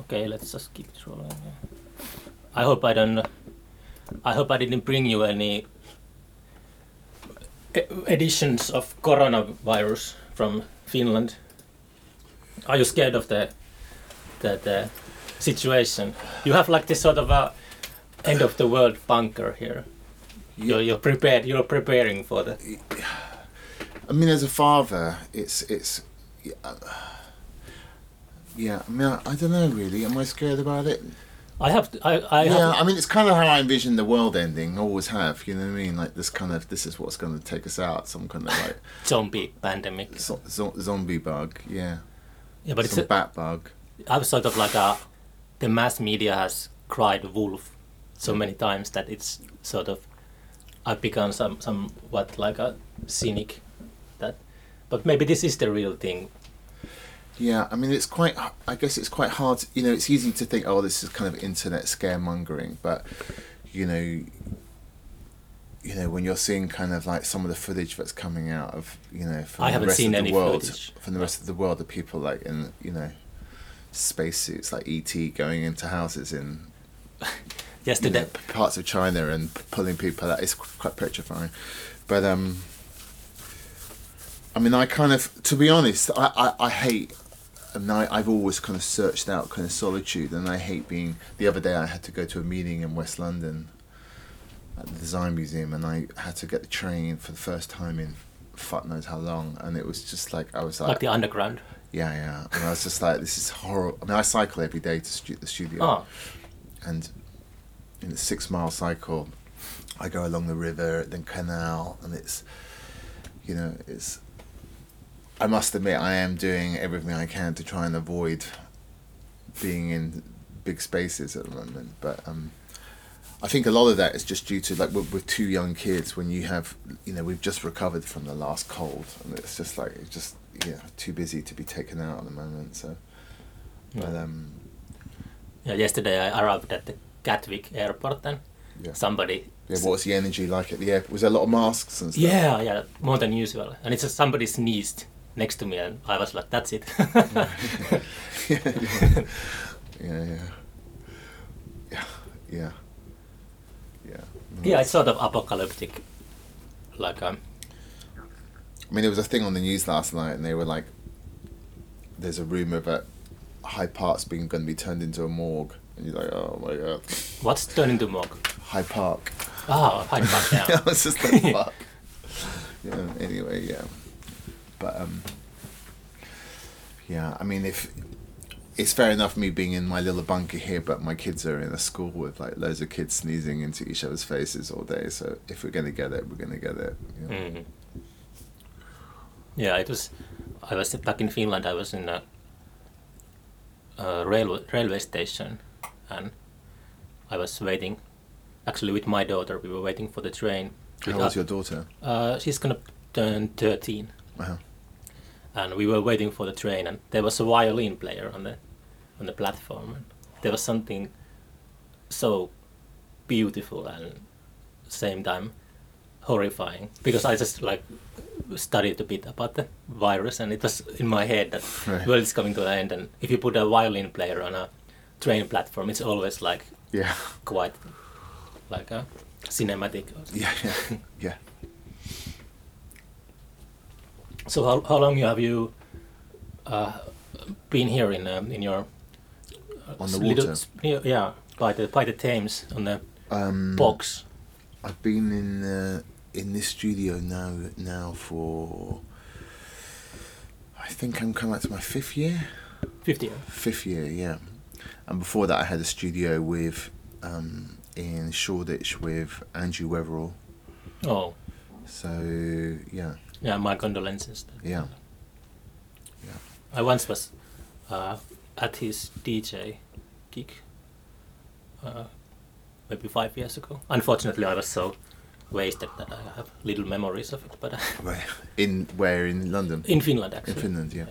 Okay, let's just keep it rolling. I hope I don't. I hope I didn't bring you any editions of coronavirus from Finland. Are you scared of the the, the situation? You have like this sort of a end of the world bunker here. You're, you're prepared. You're preparing for that. I mean, as a father, it's it's. Yeah, yeah I mean, I, I don't know really. Am I scared about it? I have. I. I yeah, have. I mean, it's kind of how I envision the world ending. Always have. You know what I mean? Like this kind of this is what's going to take us out. Some kind of like zombie pandemic. zo- zo- zombie bug. Yeah. Yeah, but Some it's. A, bat bug. I was sort of like a. The mass media has cried wolf so many times that it's sort of. I've become some somewhat like a cynic. That, but maybe this is the real thing. Yeah, I mean, it's quite. I guess it's quite hard. You know, it's easy to think, oh, this is kind of internet scaremongering, but you know, you know, when you're seeing kind of like some of the footage that's coming out of, you know, from I the haven't rest seen of the any world, footage. from the rest of the world, the people like in, you know, spacesuits like ET going into houses in you Yesterday, know, parts of China and pulling people out. It's quite petrifying, but um. I mean, I kind of, to be honest, I, I, I hate, Mean, I, I've always kind of searched out kind of solitude, and I hate being. The other day, I had to go to a meeting in West London at the Design Museum, and I had to get the train for the first time in fuck knows how long, and it was just like I was like, like the underground. yeah, yeah, and I was just like, this is horrible. I mean, I cycle every day to stu- the studio Oh, and in a six mile cycle I go along the river then canal and it's you know it's I must admit I am doing everything I can to try and avoid being in big spaces at the moment but um I think a lot of that is just due to like with, with two young kids when you have you know we've just recovered from the last cold and it's just like it's just yeah too busy to be taken out at the moment so but um yeah. Yesterday I arrived at the Gatwick airport and yeah somebody. Yeah, what was the energy like at the airport? Was there a lot of masks and stuff? Yeah, yeah, more than usual. And it's just somebody sneezed next to me, and I was like, "That's it." yeah, yeah, yeah, yeah, yeah, yeah. yeah, it's sort of apocalyptic. Like um, I mean, there was a thing on the news last night, and they were like, "There's a rumor that Hyde Park's being going to be turned into a morgue," and you're like, "Oh my god, what's turning to morgue? Hyde Park." Ah, Hyde Park. I Yeah. was just like, "Fuck." yeah. Anyway, yeah, but um, yeah. I mean, if it's fair enough me being in my little bunker here, but my kids are in a school with like loads of kids sneezing into each other's faces all day. So if we're gonna get it, we're gonna get it. you know. Mhm. Yeah, it was. I was back in Finland. I was in a, a railway railway station, and I was waiting. Actually, with my daughter, we were waiting for the train. How old's your daughter? Uh, she's gonna turn thirteen, Uh-huh. And we were waiting for the train, and there was a violin player on the on the platform. And there was something so beautiful and same time horrifying because I just like studied a bit about the virus, and it was in my head that Right. world is coming to an end, and if you put a violin player on a train platform, it's always like Yeah, quite like a cinematic. yeah, yeah, yeah. So how, how long have you uh, been here in um, in your uh, On the water? yeah, by the by the Thames on the Um, box? I've been in uh, in this studio now now for. I think I'm coming up to my fifth year. Fifty. year. Fifth year, yeah. And before that, I had a studio with um, in Shoreditch with Andrew Weatherall. Oh So yeah, yeah, my condolences. yeah, yeah. I once was uh, at his DJ gig. Uh, maybe five years ago. Unfortunately, I was so wasted that I have little memories of it. But uh, Where, in where in London? in Finland, actually. In. Finland, yeah.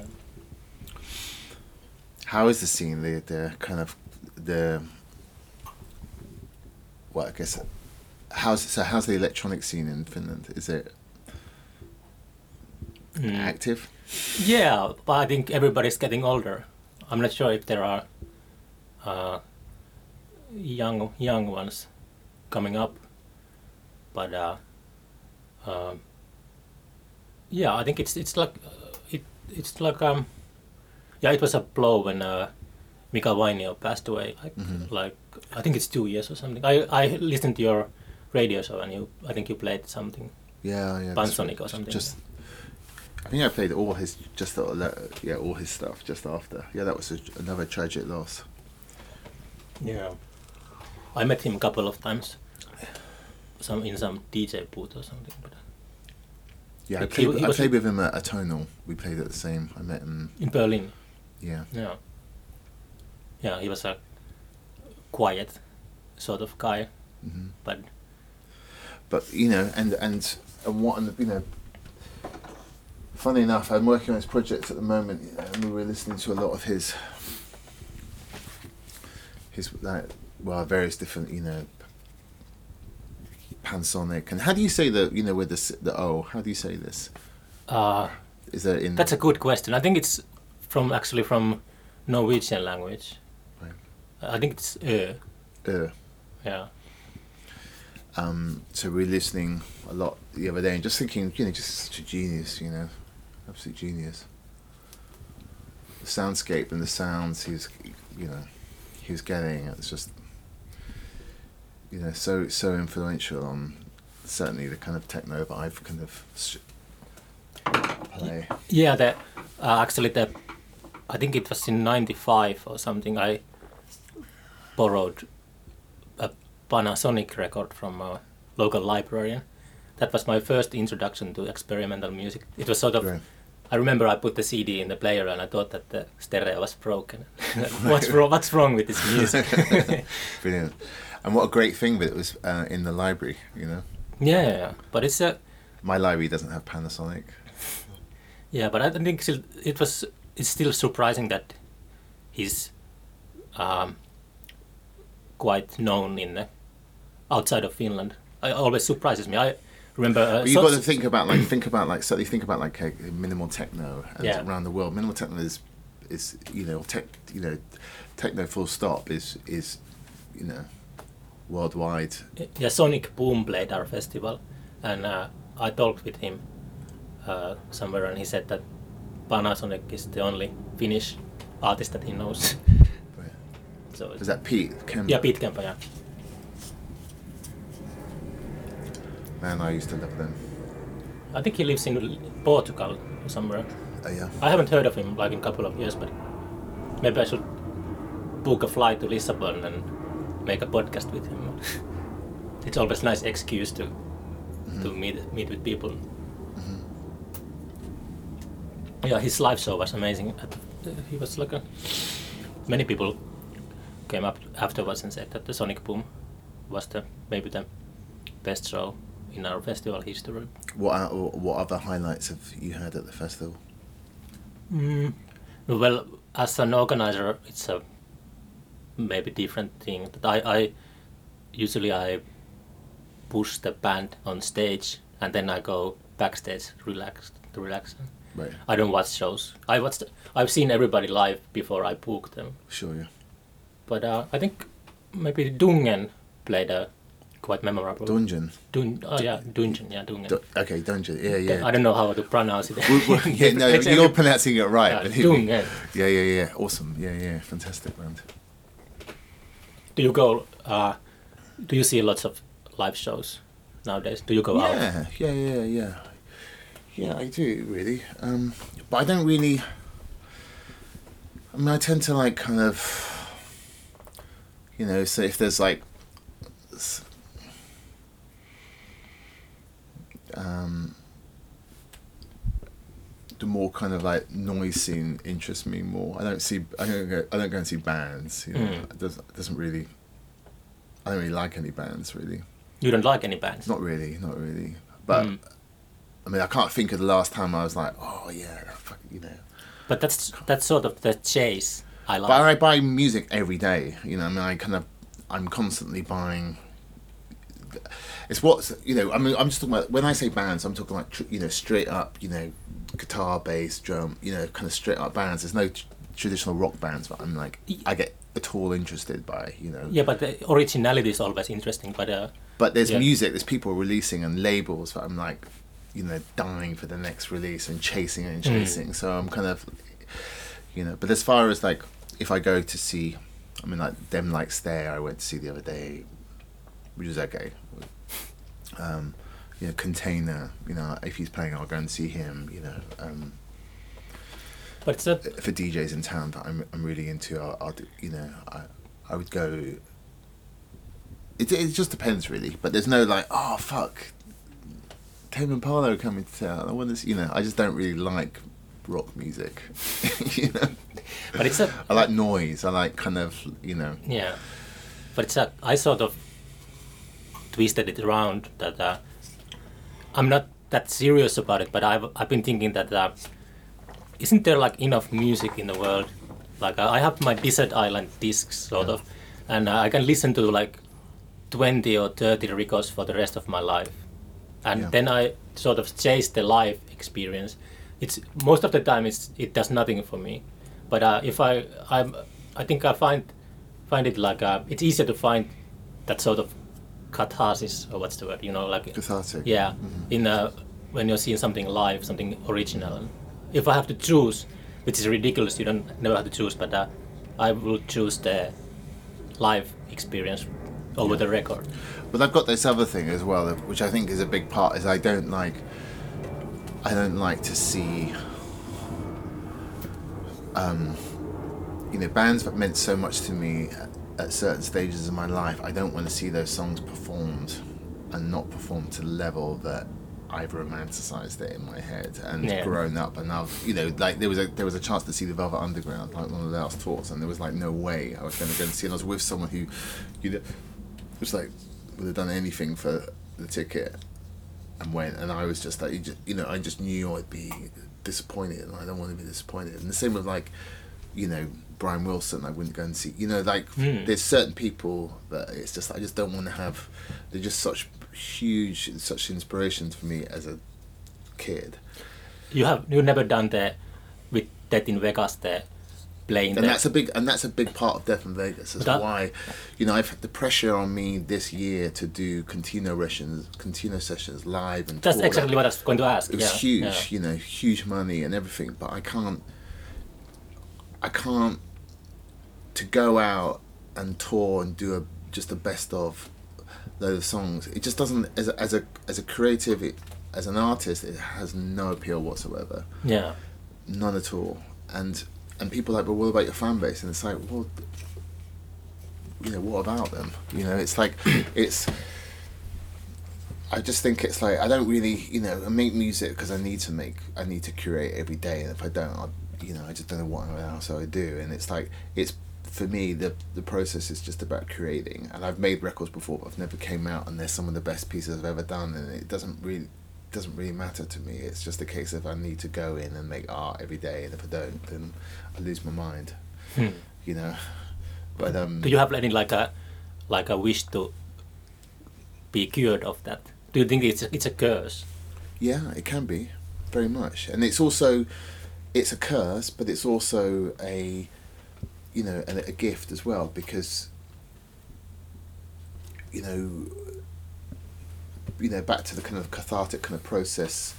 How is the scene? The the kind of the. Well, I guess. How's so? How's the electronic scene in Finland? Is it Mm. active? Yeah, but I think everybody's getting older. I'm not sure if there are uh, young young ones coming up, but uh, um, yeah, I think it's it's like uh, it it's like um yeah, it was a blow when uh, Mika Vainio passed away. Like Mhm. like I think it's two years or something. I I listened to your radio show and you I think you played something Yeah, yeah. Pan Sonic or something. Just, I think I played all his just the, yeah all his stuff just after. Yeah, that was a, another tragic loss. Yeah. I met him a couple of times. Some in some DJ booth or something. But Yeah, I played, he with- I played with him at Atonal. We played at the same. I met him. in Berlin, Yeah, yeah. Yeah, he was a quiet sort of guy, hmm but but you know, and and and what and you know. Funny enough, I'm working on his project at the moment, and we were listening to a lot of his his like well various different you know Pan Sonic and how do you say the you know with the the o how do you say this uh, is that in that's a good question. I think it's from actually from Norwegian language. Right. I think it's ö. uh, Yeah. um so we were listening a lot the other day and just thinking you know just such a genius you know absolute genius the soundscape and the sounds he was you know he was getting it's just you know so so influential on certainly the kind of techno that I've kind of play Yeah, that uh, actually the I think it was in '95 or something. I borrowed a Panasonic record from a local librarian. That was my first introduction to experimental music. It was sort of. Right. I remember I put the CD in the player and I thought that the stereo was broken. what's wrong? What's wrong with this music? Brilliant. And what a great thing that it was uh, in the library, you know. yeah, but it's a My library doesn't have Panasonic. Yeah, but I think it was. It's still surprising that he's um, quite known in the, outside of Finland. It always surprises me. I remember. Uh, you've got to think about like think about like certainly think about like uh, minimal techno and Yeah. around the world. Minimal techno is is you know tech you know techno full stop is is you know worldwide. yeah, Sonic Boom played our festival, and uh, I talked with him uh, somewhere, and he said that Panasonic is the only Finnish artist that he knows. so Is that Pete? Kember? yeah, Pete Kember, yeah. Man, I used to love them. I think he lives in Portugal or somewhere. Oh yeah. I haven't heard of him like in a couple of years, but maybe I should book a flight to Lisbon and make a podcast with him. it's always nice excuse to to meet meet with people. Yeah, his live show was amazing. Uh, he was like a many people came up afterwards and said that the Sonic Boom was the maybe the best show in our festival history. What are, what other highlights have you had at the festival? Mm. Well, as an organizer, it's a maybe different thing. That I, I usually I push the band on stage and then I go backstage relaxed to relax. Right. I don't watch shows. I watched. I've seen everybody live before I book them. Sure. Yeah. But uh, I think maybe Dungen played a quite memorable. Dungeon. Dun, oh yeah, Dungeon. Yeah, dungeon. Du- okay, Dungeon. Yeah, yeah. I don't know how to pronounce it. Well, well, yeah, no, you're pronouncing it right. Yeah, but Dungen. Yeah, yeah, yeah. Awesome. Yeah, yeah. Fantastic band. Do you go? Uh, do you see lots of live shows nowadays? Do you go out? Yeah, yeah, yeah, yeah. Yeah, I do really. Um, but I don't really. I mean, I tend to like kind of. You know, so if there's like. Um, the more kind of like noise scene interests me more. I don't see. I don't go. I don't go and see bands. You know, Mm. it doesn't it doesn't really. I don't really like any bands really. You don't like any bands? Not really, not really. But Mm. I mean, I can't think of the last time I was like, oh yeah, fuck, you know. But that's that's sort of the chase I like. But I buy music every day. You know, I mean, I kind of, I'm constantly buying. It's what's you know. I mean, I'm just talking about when I say bands. I'm talking like tr- you know, straight up, you know, guitar, bass, drum. You know, kind of straight up bands. There's no traditional rock bands but I'm like I get at all interested by. You know. Yeah, but the originality is always interesting. But uh, But there's Yeah. music, there's people releasing and labels that I'm like, you know, dying for the next release and chasing and Mm. chasing. So I'm kind of, you know. But as far as like, if I go to see, I mean, like them like Stay, I went to see the other day, which is okay. Um, you know, Container. You know, if he's playing, I'll go and see him. You know, um, but it's a for DJs in town that I'm I'm really into, I'll, I'll do, you know, I I would go. It it just depends really, but there's no like, oh fuck, Tame Impala coming to town. I want to, see, you know, I just don't really like rock music. you know, but it's a I like noise. I like kind of, you know, Yeah, but it's a, I sort of twisted it around that uh, I'm not that serious about it, but I've I've been thinking that uh, isn't there like enough music in the world? Like uh, I have my desert island discs sort of, and uh, I can listen to like twenty or thirty records for the rest of my life, and Yeah. then I sort of chase the live experience. It's most of the time it's it does nothing for me, but uh, if I I'm I think I find find it like uh, it's easier to find that sort of catharsis or what's the word you know like cathartic. yeah in uh, when you're seeing something live something original if i have to choose which is ridiculous you don't never have to choose but uh, i will choose the live experience over the record But I've got this other thing as well, which I think is a big part. Is I don't like, I don't like to see, um, you know, bands that meant so much to me at, certain stages of my life. I don't want to see those songs performed, and not performed to the level that I've romanticized it in my head and Yeah. grown up. And I've, you know, like there was a there was a chance to see the Velvet Underground, like one of the last tours, and there was like no way I was going to go and see. it. And I was with someone who, you know, was like would have done anything for the ticket and went and I was just like you, just, you know I just knew I'd be disappointed and I don't want to be disappointed and the same with like you know Brian Wilson I wouldn't go and see you know like Hmm. there's certain people that it's just I just don't want to have they're just such huge such inspirations for me as a kid you have you never done that with Death in Vegas there playing and that's a big and that's a big part of Death in Vegas. That's That- why, you know, I've had the pressure on me this year to do Contino sessions, Contino sessions live and that's tour. exactly what i was going to ask It was yeah, huge, yeah. you know, huge money and everything. But I can't, I can't, to go out and tour and do a just the best of those songs. It just doesn't as a, as a as a creative, it, as an artist, it has no appeal whatsoever yeah none at all. And and people are like, but what about your fan base? And it's like, well, you know, what about them? You know, it's like, it's. I just think it's like I don't really, you know, I make music because I need to make, I need to curate every day, and if I don't, I, you know, I just don't know what else I would do. And it's like, it's for me the the process is just about creating. And I've made records before, but I've never came out, and they're some of the best pieces I've ever done, and it doesn't really doesn't really matter to me. It's just a case of I need to go in and make art every day, and if I don't, then I lose my mind. Hmm. You know. But um, do you have any like a like a wish to be cured of that do you think it's a, it's a curse yeah, it can be very much, and it's also it's a curse, but it's also a you know a, a gift as well because you know you know back to the kind of cathartic kind of process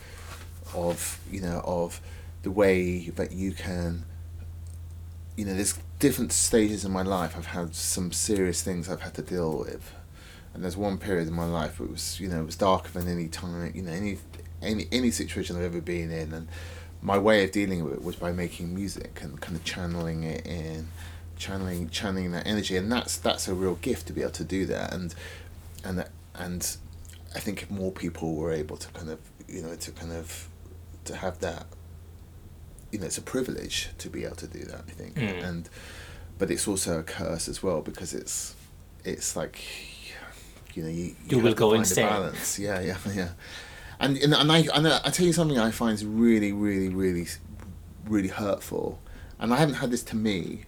of you know of the way that you can you know there's different stages in my life i've had some serious things i've had to deal with. And there's one period in my life it was you know it was darker than any time you know any any any situation i've ever been in. And my way of dealing with it was by making music and kind of channeling it in channeling channeling that energy and that's that's a real gift to be able to do that. And and and I think if more people were able to kind of you know to kind of to have that you know it's a privilege to be able to do that I think. Mm. and but it's also a curse as well because it's it's like you know you, You have will go insane. balance. Yeah yeah yeah. And and, and I and I I tell you something I find is really really really really hurtful. And I haven't had this to me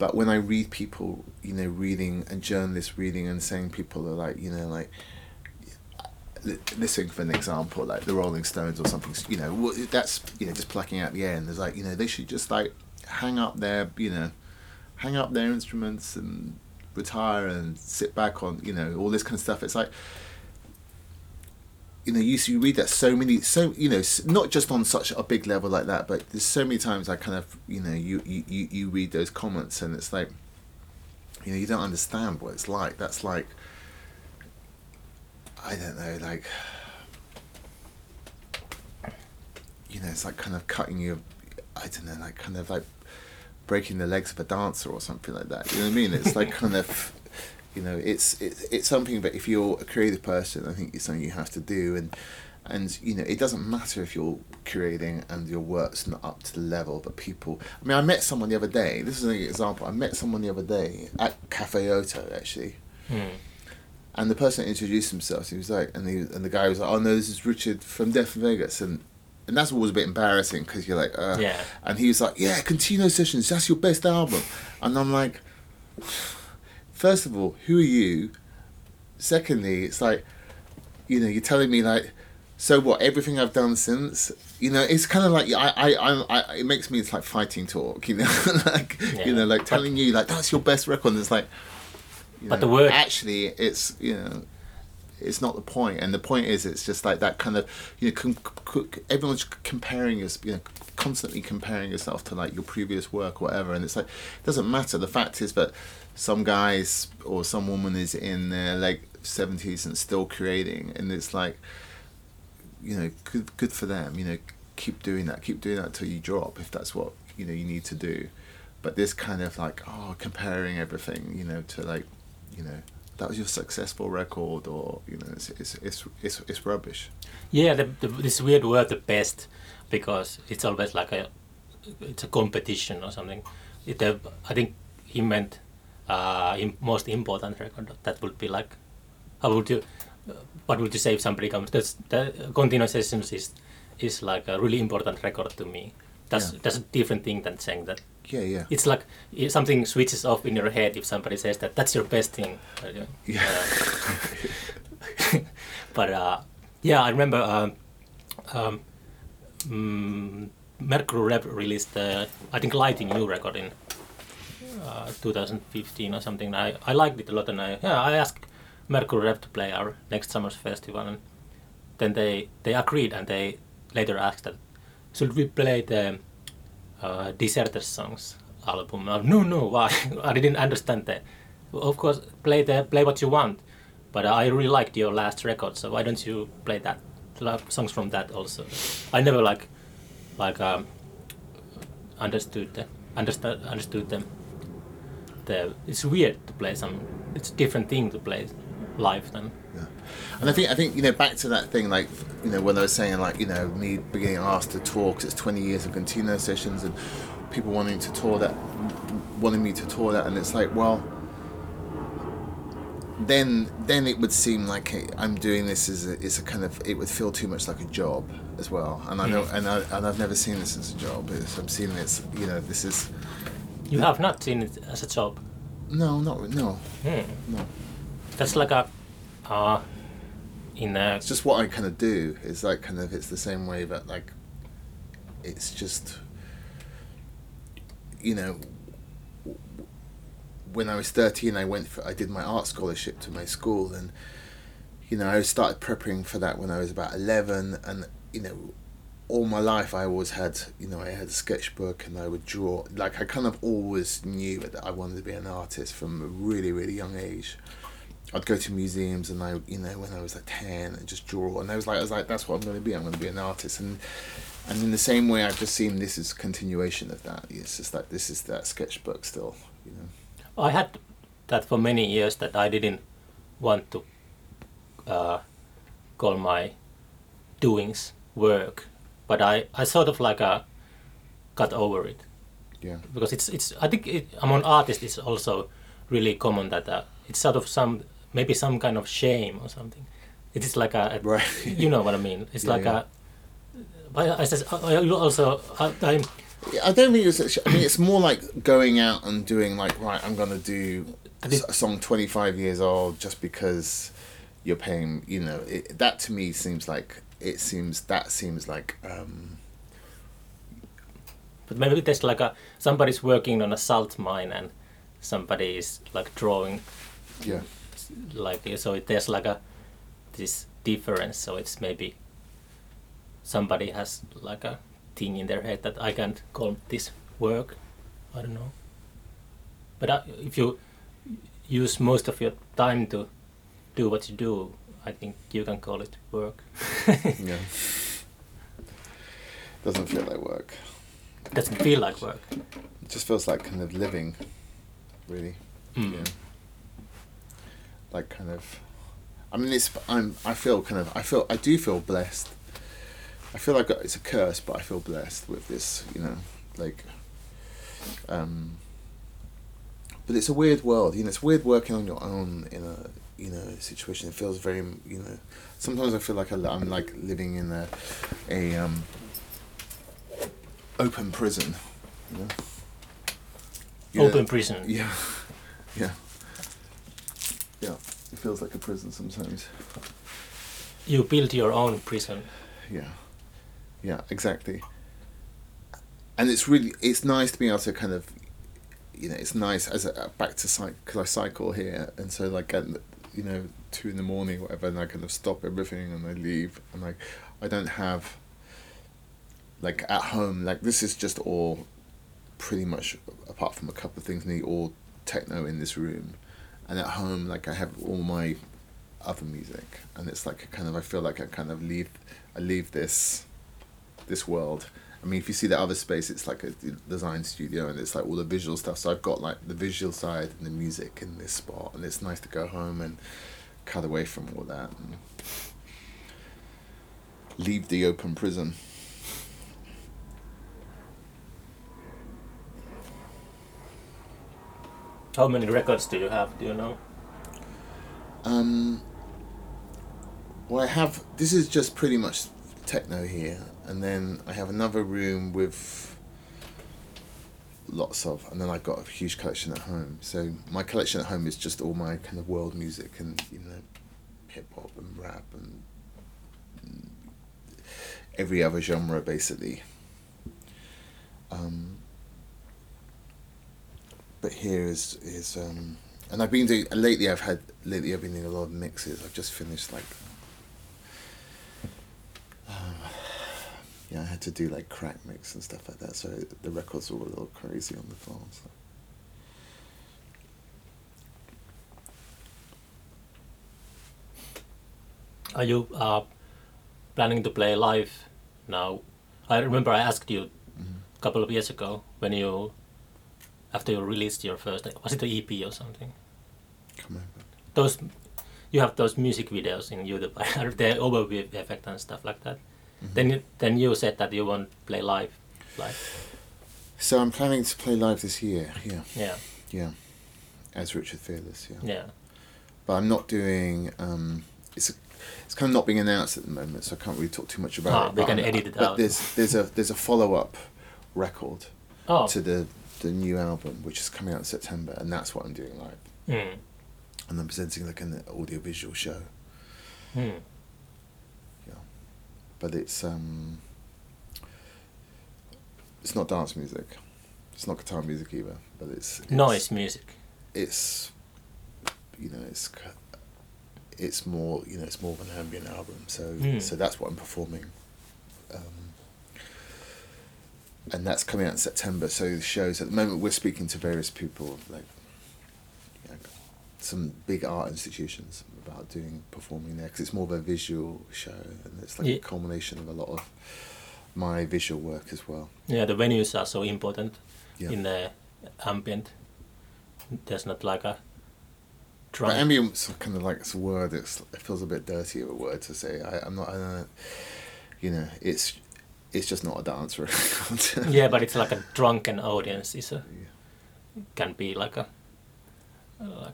but when I read people, you know, reading and journalists reading and saying people are like, you know, like, li- listening for an example, like the Rolling Stones or something, you know, that's, you know, just plucking out the air and there's like, you know, they should just like hang up their you know hang up their instruments and retire and sit back on you know all this kind of stuff. It's like you know you, you read that so many so you know not just on such a big level like that but there's so many times i kind of you know you you, you, read those comments and it's like you know you don't understand what it's like. That's like i don't know like you know it's like kind of cutting you, i don't know like kind of like breaking the legs of a dancer or something like that. You know what i mean? It's like kind of you know it's it, it's something that if you're a creative person i think it's something you have to do and and you know it doesn't matter if you're creating and your work's not up to the level but people i mean i met someone the other day this is an example i met someone the other day at cafe oto actually Hmm. and the person introduced himself. He was like, and he and the guy was like, "Oh no, this is Richard from Death in Vegas," and and that's always a bit embarrassing because you're like, uh, Yeah. And he was like, "Yeah, Contino Sessions, that's your best album," and I'm like, first of all, who are you? Secondly, it's like, you know, you're telling me like, so what? Everything I've done since, you know, it's kind of like I, I, I, I it makes me it's like fighting talk, you know, like Yeah. you know, like telling you like that's your best record. And it's like, But know, the word- actually, it's you know, it's not the point. point, and the point is, it's just like that kind of you know, com- com- everyone's comparing us, you know, constantly comparing yourself to like your previous work, or whatever, and it's like it doesn't matter. The fact is that some guys or some woman is in their like seventies and still creating, and it's like, you know, good good for them. You know, keep doing that, keep doing that till you drop, if that's what you know you need to do. But this kind of like oh, comparing everything, you know, to like, you know, that was your successful record, or you know, it's it's it's it's, it's rubbish. Yeah, the, the, this weird word, the best, because it's always like a, it's a competition or something. It, uh, I think he meant uh, most important record. That would be like, how would you, uh, what would you say if somebody comes? That's the Contino sessions is is like a really important record to me. That's Yeah. that's a different thing than saying that. Yeah, yeah. It's like something switches off in your head if somebody says that that's your best thing. Uh, yeah. Yeah. but uh, yeah, I remember um, um, mm, Mercury Rev released, uh, I think, Lighting new record in uh, 2015 or something. I, I liked it a lot, and I yeah I asked Mercury Rev to play our next summer's festival, and then they they agreed, and they later asked that should we play the uh, Deserters songs album? Uh, no, no, why? I didn't understand that. Of course, play the play what you want, but I really liked your last record, so why don't you play that songs from that also? I never like like um, understood the understood understood them. It's weird to play some. It's a different thing to play live than Yeah. And I think I think you know back to that thing like you know when I was saying like you know me being asked to tour 'cause it's 20 years of Contino sessions and people wanting to tour that wanting me to tour that and it's like well then then it would seem like I'm doing this as a, as a kind of it would feel too much like a job as well and I mm. know and I and I've never seen this as a job it's, I'm seeing this you know this is you have not seen it as a job. no not no Hmm. no That's like a uh, in a it's just what I kind of do. It's like kind of it's the same way that like it's just you know when I was 13 I went for I did my art scholarship to my school and you know I started preparing for that when I was about 11 and you know all my life I always had you know I had a sketchbook and I would draw like I kind of always knew that I wanted to be an artist from a really really young age I'd go to museums and I, you know, when I was like ten, and just draw. And I was like, I was like, that's what I'm going to be. I'm going to be an artist. And and in the same way, I've just seen this is continuation of that. It's just like this is that sketchbook still, you know. I had that for many years that I didn't want to uh, call my doings work, but I, I sort of like uh, got over it Yeah. because it's it's I think it, among artists it's also really common that uh, it's sort of some maybe some kind of shame or something. It is like a, a Right. you know what I mean. It's Yeah, like yeah. a. But I says I I also I, I'm Yeah, I don't think it's. I mean, it's more like going out and doing like, right, I'm going to do a song 25 years old just because you're paying. You know, it, that to me seems like it seems that seems like. um But maybe there's like a somebody's working on a salt mine and somebody is like drawing Yeah. like so it, there's like a this difference so it's maybe somebody has like a thing in their head that I can't call this work I don't know but uh, if you use most of your time to do what you do I think you can call it work Yeah. Doesn't feel like work. doesn't feel like work It just feels like kind of living, really. Mm. Yeah. Like kind of, I mean, it's I'm I feel kind of I feel I do feel blessed. I feel like it's a curse, but I feel blessed with this. You know, like, um. But it's a weird world, you know. It's weird working on your own in a you know situation. It feels very you know. Sometimes I feel like I'm like living in a a um. Open prison, you know. Open prison yeah, yeah, yeah. It feels like a prison sometimes. you build your own prison Yeah, yeah, exactly. And it's really it's nice to be able to kind of, you know, it's nice as a, back to cycle because I cycle here, and so like you know two in the morning whatever, and I kind of stop everything and I leave, and like I don't have. Like at home, like this is just all, pretty much apart from a couple of things, nearly all techno in this room, and at home, like I have all my other music, and it's like a kind of I feel like I kind of leave I leave this this world. I mean, if you see the other space, it's like a design studio, and it's like all the visual stuff. So I've got like the visual side and the music in this spot, and it's nice to go home and cut away from all that and leave the open prison. how many records do you have do you know Um, well, I have. This is just pretty much techno here, and then I have another room with lots of, and then I've got a huge collection at home. So my collection at home is just all my kind of world music and you know, hip hop and rap and every other genre basically. Um, but here is is um, and I've been doing lately. I've had lately. I've been doing a lot of mixes. I've just finished like. Yeah, I had to do like crack mix and stuff like that. So the records were a little crazy on the phone. So. Are you uh, planning to play live now? I remember I asked you a couple of years ago when you, after you released your first, was it an EP or something? Come on. Those, you have those music videos in YouTube, the overview effect and stuff like that. Then, you, then you said that you won't play live, live. So I'm planning to play live this year. Yeah, Yeah, yeah, as Richard Fearless. Yeah, yeah. but I'm not doing. Um, it's it's kind of not being announced at the moment, so I can't really talk too much about Ah, it. we but can I'm- edit it out. but. There's there's a there's a follow up record Oh, to the the new album, which is coming out in September, and that's what I'm doing live. mm, And I'm presenting like an audio visual show, mm. But it's um. It's not dance music. It's not guitar music either, but it's, it's noise music. It's you know it's it's more you know it's more of an ambient album. So Mm. so that's what I'm performing. Um, and that's coming out in September. So the shows at the moment we're speaking to various people like you know, some big art institutions about doing performing there because it's more of a visual show and it's like Yeah. a culmination of a lot of my visual work as well. Yeah, the venues are so important Yeah. in the ambient. There's not like a But drum. ambient's kind of like it's a word. It's, it feels a bit dirty of a word to say. I, I'm not. I don't, you know, it's it's just not a dance record. yeah, but it's like a drunken audience. Is a Yeah. can be like a like a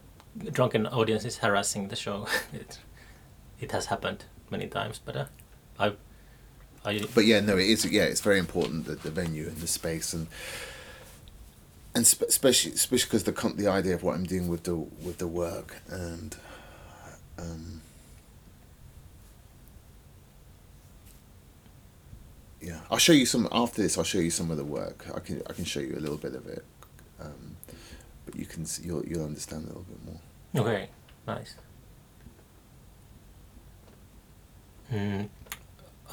drunken audience is harassing the show. it it has happened many times, but uh, I I But yeah, no, it is. Yeah, it's very important that the venue and the space and and spe- especially especially because the the idea of what I'm doing with the with the work and um, yeah, I'll show you some after this. I'll show you some of the work. I can I can show you a little bit of it, um, but you can you'll you'll understand a little bit more. Okay, nice. Mm.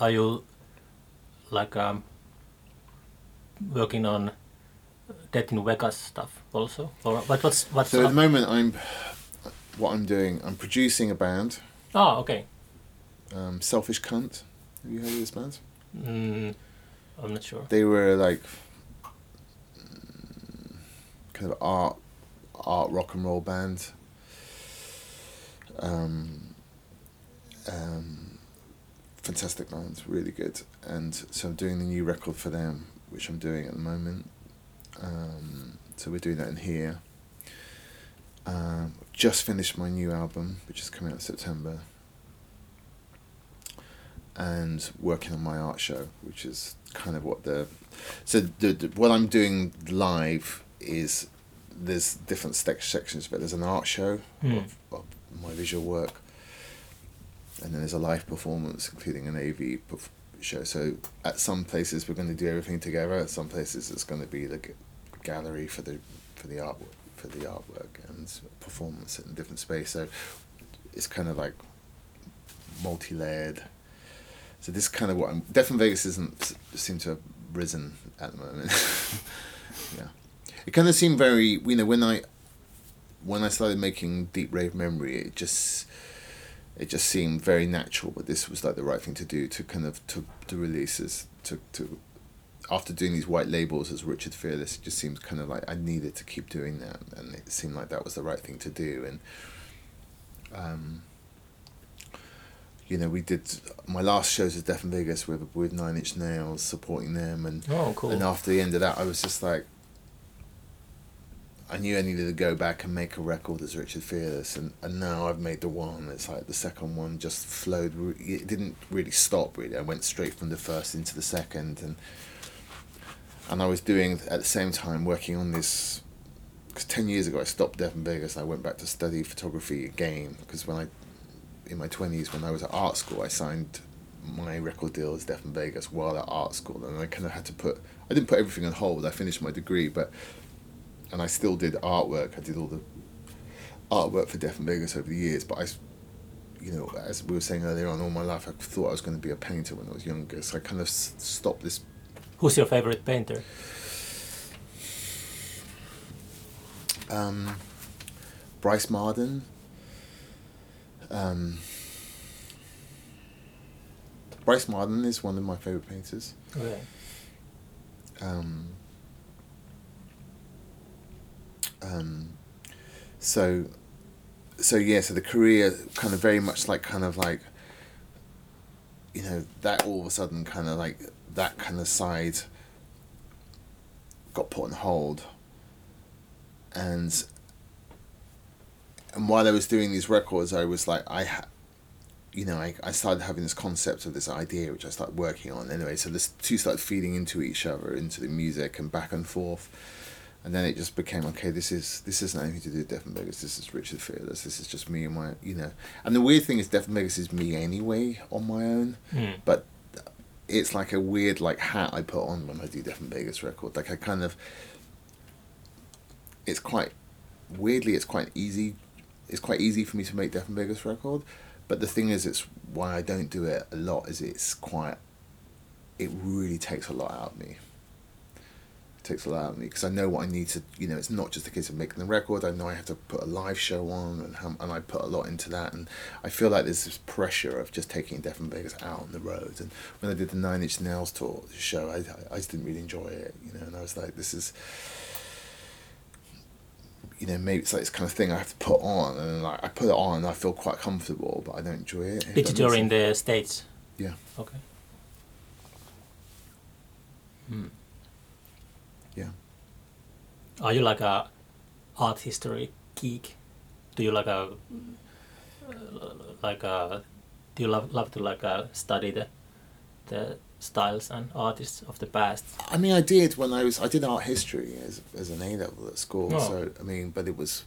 Are you like um, working on in Vegas stuff also, or what? What's what's? So at the moment, I'm what I'm doing. I'm producing a band, oh, okay. um, Selfish Cunt. Have you heard of this band? Mm, I'm not sure. They were like kind of art art rock and roll band. Um, um, fantastic band, really good. And so I'm doing the new record for them, which I'm doing at the moment. Um, so we're doing that in here. Um, just finished my new album, which is coming out in September. And working on my art show, which is kind of what the so the, the what I'm doing live is there's different sec- sections, but there's an art show Hmm. of, of my visual work, and then there's a live performance, including an AV perf- show. So at some places we're going to do everything together. At some places it's going to be the g- gallery for the for the art for the artwork and performance in a different space. So it's kind of like multi-layered. So this is kind of what I'm. Death in Vegas isn't seem to have risen at the moment. yeah, it kind of seemed very. You know, when I when I started making Deep Rave Memory, it just it just seemed very natural. But this was like the right thing to do to kind of to to releases to to after doing these white labels as Richard Fearless, it just seemed kind of like I needed to keep doing that, and it seemed like that was the right thing to do. And um, you know, we did my last shows at Death in Vegas with with Nine Inch Nails, supporting them, and Oh, cool. and after the end of that, I was just like, I knew I needed to go back and make a record as Richard Fearless, and, and now I've made the one. It's like the second one just flowed. It didn't really stop. Really, I went straight from the first into the second, and and I was doing at the same time working on this. Because ten years ago, I stopped in Vegas. And I went back to study photography again. Because when I, in my twenties, when I was at art school, I signed my record deal as Death in Vegas while at art school, and I kind of had to put. I didn't put everything on hold. I finished my degree, but and I still did artwork. I did all the artwork for Death in Vegas over the years. But I, you know, as we were saying earlier on, all my life I thought I was going to be a painter when I was younger. So I kind of s- stopped this. Who's your favorite painter? Um, Brice Marden. Um, Brice Marden is one of my favorite painters. Okay. um, um, so so yeah so the career kind of very much like kind of like you know that all of a sudden kind of like that kind of side got put on hold and and while I was doing these records I was like I ha- you know, I, I started having this concept of this idea, which I started working on anyway. So this two started feeding into each other, into the music and back and forth, and then it just became okay. This is this isn't anything to do with Vegas. This is Richard Fearless. This is just me and my, you know. And the weird thing is, Vegas is me anyway on my own, Mm. but it's like a weird like hat I put on when I do Vegas record. Like I kind of, it's quite weirdly, it's quite easy. It's quite easy for me to make Vegas record, but the thing is, it's why I don't do it a lot. Is it's quite, it really takes a lot out of me. Takes a lot out of me because I know what I need to. You know, it's not just a case of making the record. I know I have to put a live show on, and how, and I put a lot into that. And I feel like there's this pressure of just taking Death in Vegas out on the road. And when I did the Nine Inch Nails tour show, I I just didn't really enjoy it. You know, and I was like, this is you know, maybe it's like this kind of thing I have to put on, and like I put it on, and I feel quite comfortable, but I don't enjoy it. Did you tour makes in the States? Yeah. Okay. Hmm. Are you like a art history geek? Do you like a like a do you love love to like uh, study the the styles and artists of the past? I mean, I did when I was I did art history as as an A level at school. Oh. So I mean, but it was.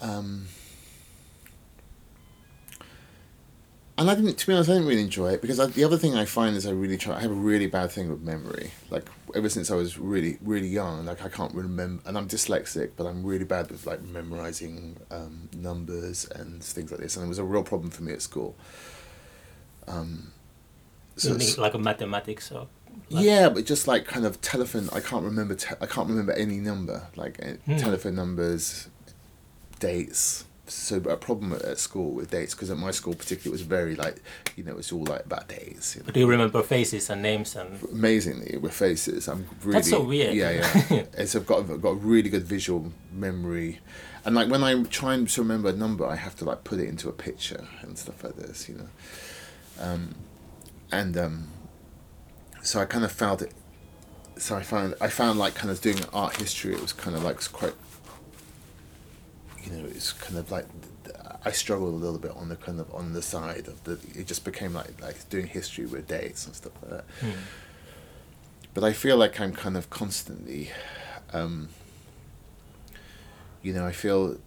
Um, and I didn't. To be honest, I didn't really enjoy it because I, the other thing I find is I really try. I have a really bad thing with memory. Like ever since I was really really young, like I can't remember, and I'm dyslexic, but I'm really bad with like memorizing um, numbers and things like this, and it was a real problem for me at school. Um, so mean like a mathematics or? Like yeah, but just like kind of telephone. I can't remember. Te- I can't remember any number, like hmm. telephone numbers, dates so a problem at school with dates because at my school particularly it was very like you know it's all like about dates. You know? Do you remember faces and names and? Amazingly, with faces, I'm really. That's so weird. Yeah, yeah. it's I've got I've got a really good visual memory, and like when I'm trying to remember a number, I have to like put it into a picture and stuff like this, you know, um, and um, so I kind of found it. So I found I found like kind of doing art history. It was kind of like quite you know, it's kind of like I struggled a little bit on the kind of on the side of the. It just became like like doing history with dates and stuff like that. Mm. But I feel like I'm kind of constantly, um, you know, I feel,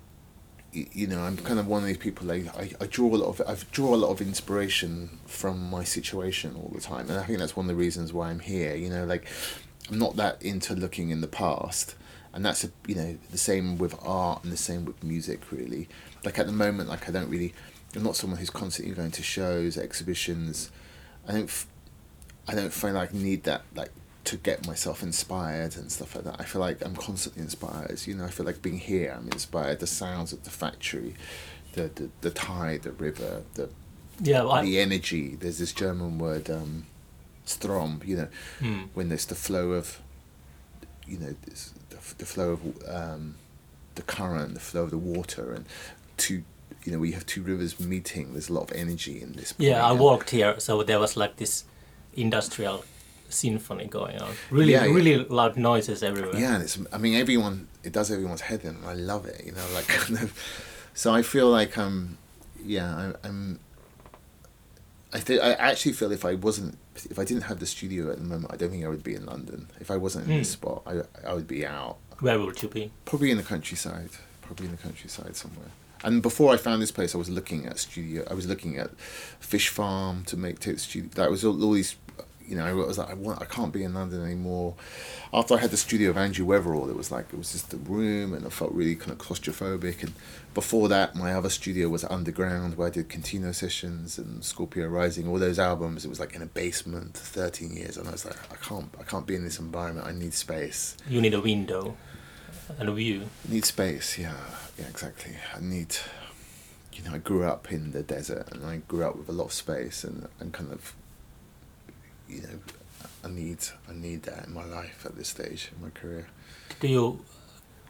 you know, I'm kind of one of these people. Like I, I draw a lot of I draw a lot of inspiration from my situation all the time, and I think that's one of the reasons why I'm here. You know, like I'm not that into looking in the past and that's a, you know the same with art and the same with music really. Like at the moment like i don't really i'm not someone who's constantly going to shows exhibitions. I don't f- i don't find like I need that like to get myself inspired and stuff like that. I feel like i'm constantly inspired you know? I feel like being here i'm inspired. The sounds of the factory the the, the tide the river the yeah well, the energy. There's this german word um strom you know? Mm. when there's the flow of you know this the flow of um, the current, the flow of the water, and two. You know, we have two rivers meeting. There's a lot of energy in this. Yeah, I walked here, so there was like this industrial symphony going on. Really, yeah, really yeah. loud noises everywhere. Yeah, and it's. I mean, everyone. It does everyone's head in. I love it. You know, like kind of. So I feel like I'm. Yeah, I, I'm. I think I actually feel if I wasn't if I didn't have the studio at the moment, I don't think I would be in London. If I wasn't in mm. this hmm. spot, I I would be out. Where would you be? Probably in the countryside. Probably in the countryside somewhere. And before I found this place, I was looking at studio. I was looking at fish farm to make take the studio. That was all, all these you know, I was like, I want, I can't be in London anymore. After I had the studio of Andrew Weatherall, it was like it was just the room, and I felt really kind of claustrophobic. And before that, my other studio was underground, where I did Contino sessions and Scorpio Rising, all those albums. It was like in a basement, for thirteen years, and I was like, I can't, I can't be in this environment. I need space. You need a window, and a view. I need space, yeah, yeah, exactly. I need. You know, I grew up in the desert, and I grew up with a lot of space, and and kind of you know, I need I need that in my life at this stage in my career. Do you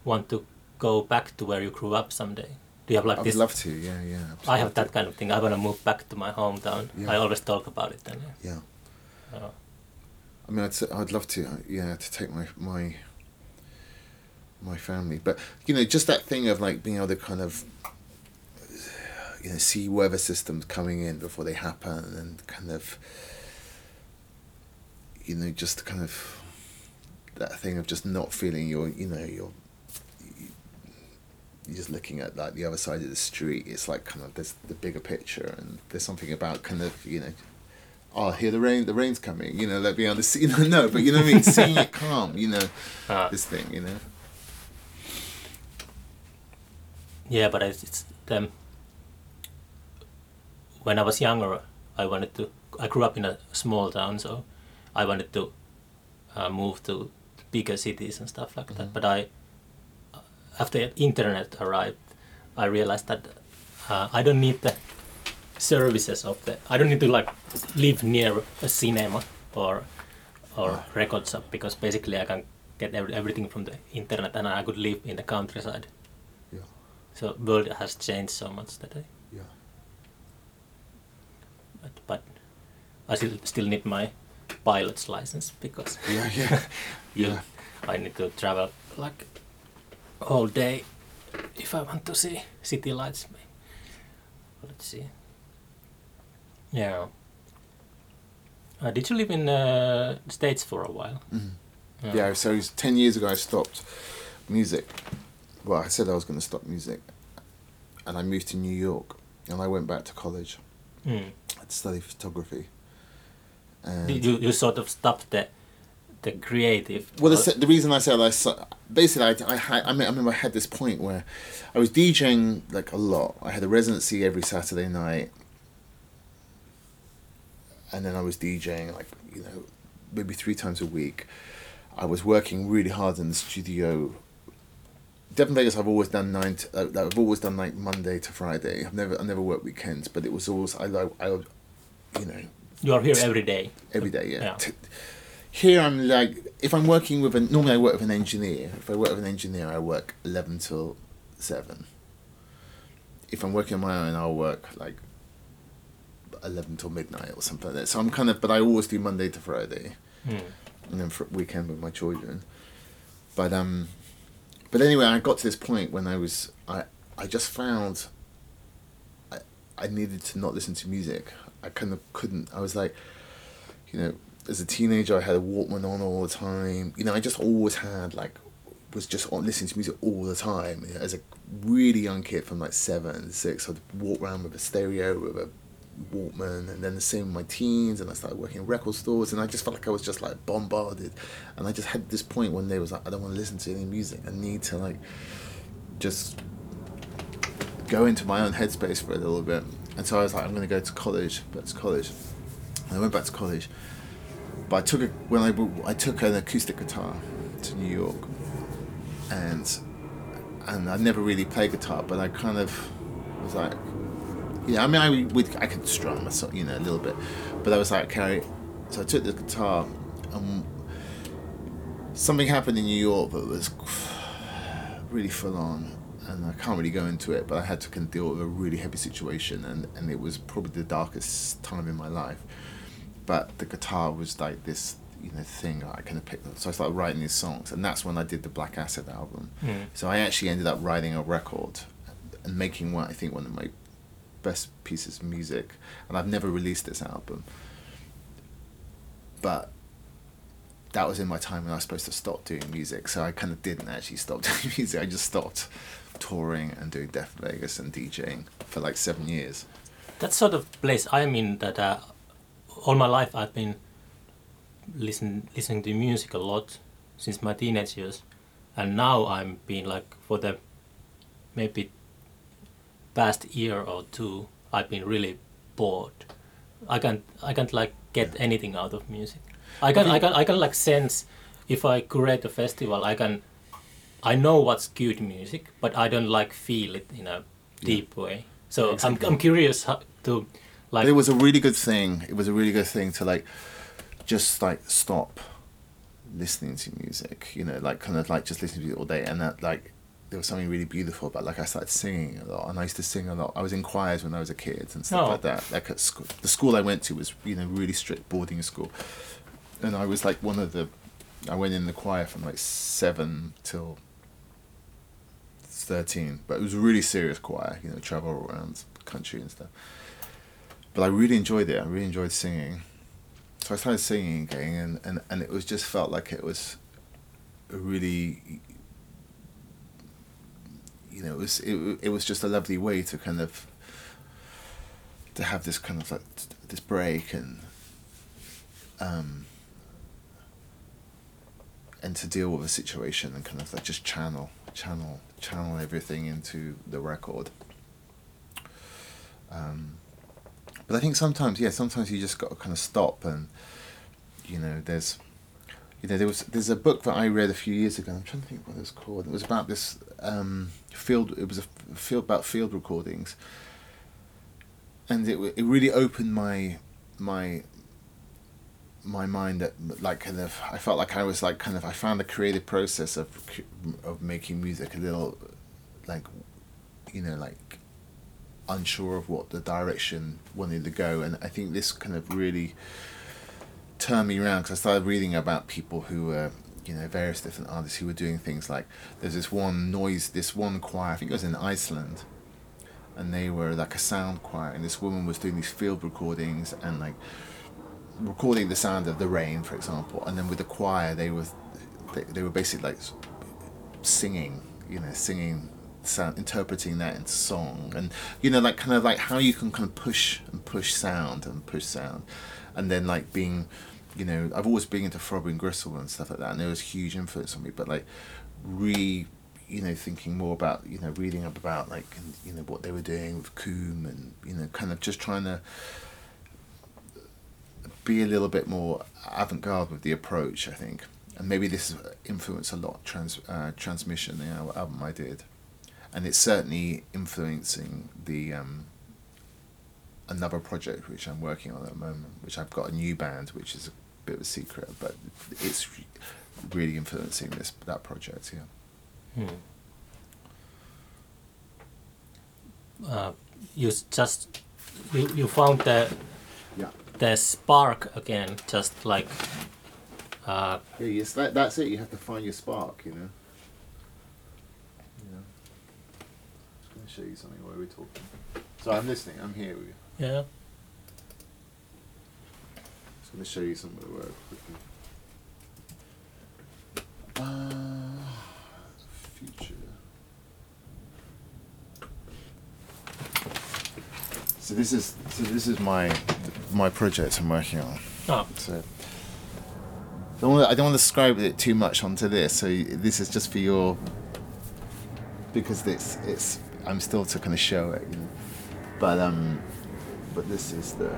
want to go back to where you grew up someday? Do you have like I this? I'd love to. Yeah, yeah. Absolutely. I have that kind of thing. I want to move back to my hometown. Yeah. I always talk about it. Then. Yeah. Uh, I mean, I'd I'd love to. Yeah, to take my my my family, but you know, just that thing of like being able to kind of you know see weather systems coming in before they happen and kind of you know, just kind of that thing of just not feeling your, you know, your you're just looking at like the other side of the street. It's like kind of there's the bigger picture, and there's something about kind of you know, oh, here the rain, the rain's coming. You know, let me on the see. You know, no, but you know what I mean. Seeing it calm. You know, uh, this thing. You know. Yeah, but it's, it's um, when I was younger, I wanted to. I grew up in a small town, so I wanted to uh, move to bigger cities and stuff like mm-hmm. that. But I, after the internet arrived, I realized that uh, I don't need the services of the. I don't need to like live near a cinema or or record shop because basically I can get every, everything from the internet and I could live in the countryside. Yeah. So world has changed so much today. Yeah. But, but I still still need my pilot's license because yeah, yeah, yeah. I need to travel like all day if I want to see city lights. Let's see. Yeah. Uh, did you live in uh, the States for a while? Mm-hmm. Yeah. yeah, so ten years ago I stopped music. Well, I said I was going to stop music, and I moved to New York, and I went back to college. Mm. to study photography. You, you sort of stopped the the creative. Well, the, the reason I said I basically I I, had, I, mean, I remember I had this point where I was DJing like a lot. I had a residency every Saturday night, and then I was DJing like you know maybe three times a week. I was working really hard in the studio. Death in Vegas, I've always done nine. To, uh, I've always done like Monday to Friday. I've never I never worked weekends, but it was always I like I, you know, you are here every day. every day. Yeah. Yeah. Here I'm like, if I'm working with a normally I work with an engineer. If I work with an engineer, I work eleven till seven. If I'm working on my own, I'll work like eleven till midnight or something like that. So I'm kind of, but I always do Monday to Friday, Mm. and then for weekend with my children. But um, but anyway, I got to this point when I was I I just found. I I needed to not listen to music. I kind of couldn't. I was like, you know, as a teenager, I had a Walkman on all the time. You know, I just always had like, was just on listening to music all the time. You know, as a really young kid from like seven, six, I'd walk around with a stereo, with a Walkman, and then the same with my teens, and I started working in record stores, and I just felt like I was just like bombarded, and I just had this point one day was like, I don't want to listen to any music. I need to like, just go into my own headspace for a little bit. And so I was like, I'm going to go to college, back to college. And I went back to college, but I took a, when I I took an acoustic guitar to New York, and and I never really played guitar, but I kind of was like, yeah, I mean, I would I could strum myself, you know, a little bit, but I was like, okay, so I took the guitar, and something happened in New York that was really full on and I can't really go into it, but I had to kind of deal with a really heavy situation, and, and it was probably the darkest time in my life. But the guitar was like this, you know, thing I kind of picked up. So I started writing these songs, and that's when I did the Black Acid album. Mm. So I actually ended up writing a record and making what I think one of my best pieces of music, and I've never released this album. But that was in my time when I was supposed to stop doing music, so I kind of didn't actually stop doing music. I just stopped touring and doing Death Vegas and DJing for like seven years. That sort of place I'm in. That uh, all my life I've been listen listening to music a lot since my teenage years, and now I'm being like for the maybe past year or two I've been really bored. I can't I can't like get anything out of music. I can I can I can like sense if I curate a festival I can I know what's good music but I don't like feel it in a deep way. So Exactly. I'm I'm curious how to like But it was a really good thing. It was a really good thing to like just like stop listening to music, you know, like kind of like just listening to it all day. And that like there was something really beautiful about like I started singing a lot and I used to sing a lot. I was in choirs when I was a kid and stuff Oh. like that. Like at school, the school I went to was you know really strict boarding school, and I was like one of the. I went in the choir from like seven till thirteen, but it was a really serious choir. You know, travel around country and stuff but I really enjoyed it. I really enjoyed singing. So I started singing again, and, and, and it was just felt like it was a really, you know, it was it, it was just a lovely way to kind of to have this kind of like this break and um and to deal with a situation and kind of like just channel channel channel everything into the record. Um, but I think sometimes, yeah, sometimes you just got to kind of stop and, you know, there's, you know, there was there's a book that I read a few years ago. I'm trying to think what it was called. It was about this um, field. It was a field about field recordings, and it it really opened my my my mind that like kind of I felt like I was like kind of I found the creative process of of making music a little like you know like unsure of what the direction wanted to go. And I think this kind of really turned me around because I started reading about people who were you know various different artists who were doing things like there's this one noise this one choir I think it was in Iceland and they were like a sound choir and this woman was doing these field recordings and like recording the sound of the rain for example and then with the choir they were they, they were basically like singing you know singing sound, interpreting that into song, and you know, like kind of like how you can kind of push and push sound and push sound, and then like being, you know, I've always been into Throbbing Gristle and stuff like that, and there was huge influence on me. But like, re, you know, thinking more about you know, reading up about like you know what they were doing with Coombe, and you know, kind of just trying to be a little bit more avant-garde with the approach, I think and maybe this influenced a lot trans uh, transmission the album I did, and it's certainly influencing the um, another project which I'm working on at the moment, which I've got a new band, which is a bit of a secret, but it's really influencing this that project. Yeah. Hmm. Uh, you just you, you found yeah. The spark again, just like uh, yeah, yes, that, that's it. You have to find your spark, you know. Yeah. Just going to show you something while we're talking. So I'm listening. I'm here with you. Yeah. Just going to show you some of the work quickly. Uh, future. So this is so this is my my project I'm working on. Oh. So don't want to, I don't want to describe it too much onto this. So this is just for your because it's it's I'm still to kind of show it, you know. but um, but this is the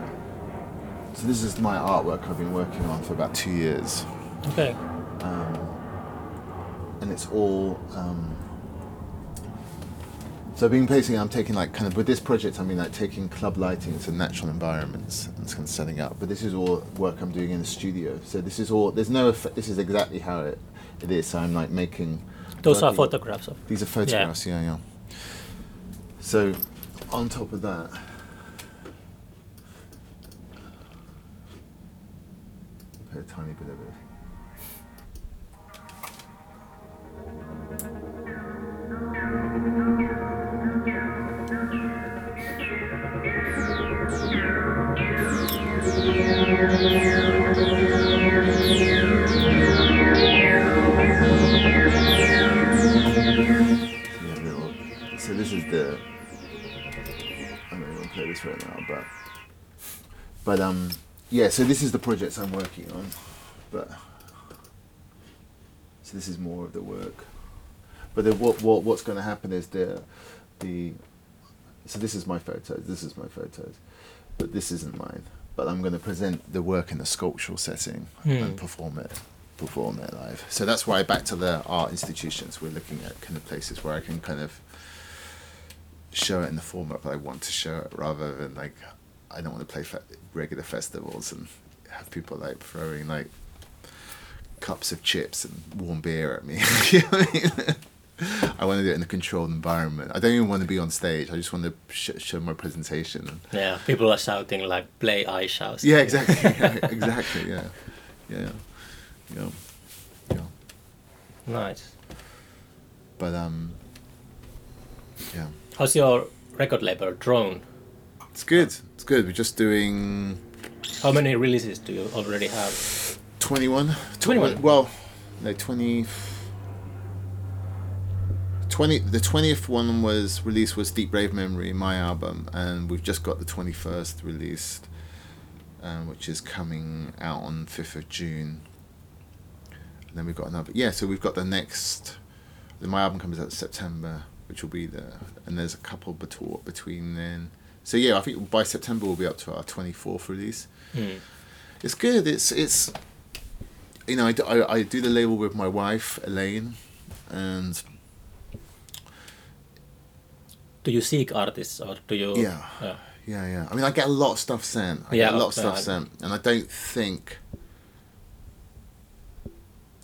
so this is my artwork I've been working on for about two years. Okay. Um, and it's all um, so I've been painting. I'm taking like kind of with this project. I mean like taking club lighting into natural environments and kind of setting up. But this is all work I'm doing in the studio. So this is all. There's no. Effect, this is exactly how it, it is. So I'm like making. Those are photographs of. These are photographs. Yeah. yeah, yeah. So, on top of that. Put a tiny bit of it. But um, yeah. So this is the projects I'm working on, but so this is more of the work. But the, what what what's going to happen is the the so this is my photos. This is my photos, but this isn't mine. But I'm going to present the work in a sculptural setting mm. and perform it perform it live. So that's why back to the art institutions, we're looking at kind of places where I can kind of show it in the format that I want to show it, rather than like I don't want to play fe- regular festivals and have people like throwing like cups of chips and warm beer at me. you know I, mean? I want to do it in a controlled environment. I don't even want to be on stage. I just want to sh- show my presentation. Yeah, people are shouting like "play I shout." Yeah, exactly. yeah, exactly. Yeah, yeah, yeah, yeah. Nice. But um, yeah. How's your record label Drone? It's good. Good. We're just doing. How many releases do you already have? 21. 21? Well, no, 20. 20 the 20th one was released was deep brave memory my album and we've just got the 21st released um, which is coming out on 5th of june and then we've got another yeah so we've got the next my album comes out september which will be there and there's a couple between then so yeah, I think by September we'll be up to our twenty fourth release. Mm. It's good. It's it's you know I, do, I, I do the label with my wife Elaine, and do you seek artists or do you? Yeah, yeah, yeah. yeah. I mean, I get a lot of stuff sent. I yeah, get a lot of stuff sent, and I don't think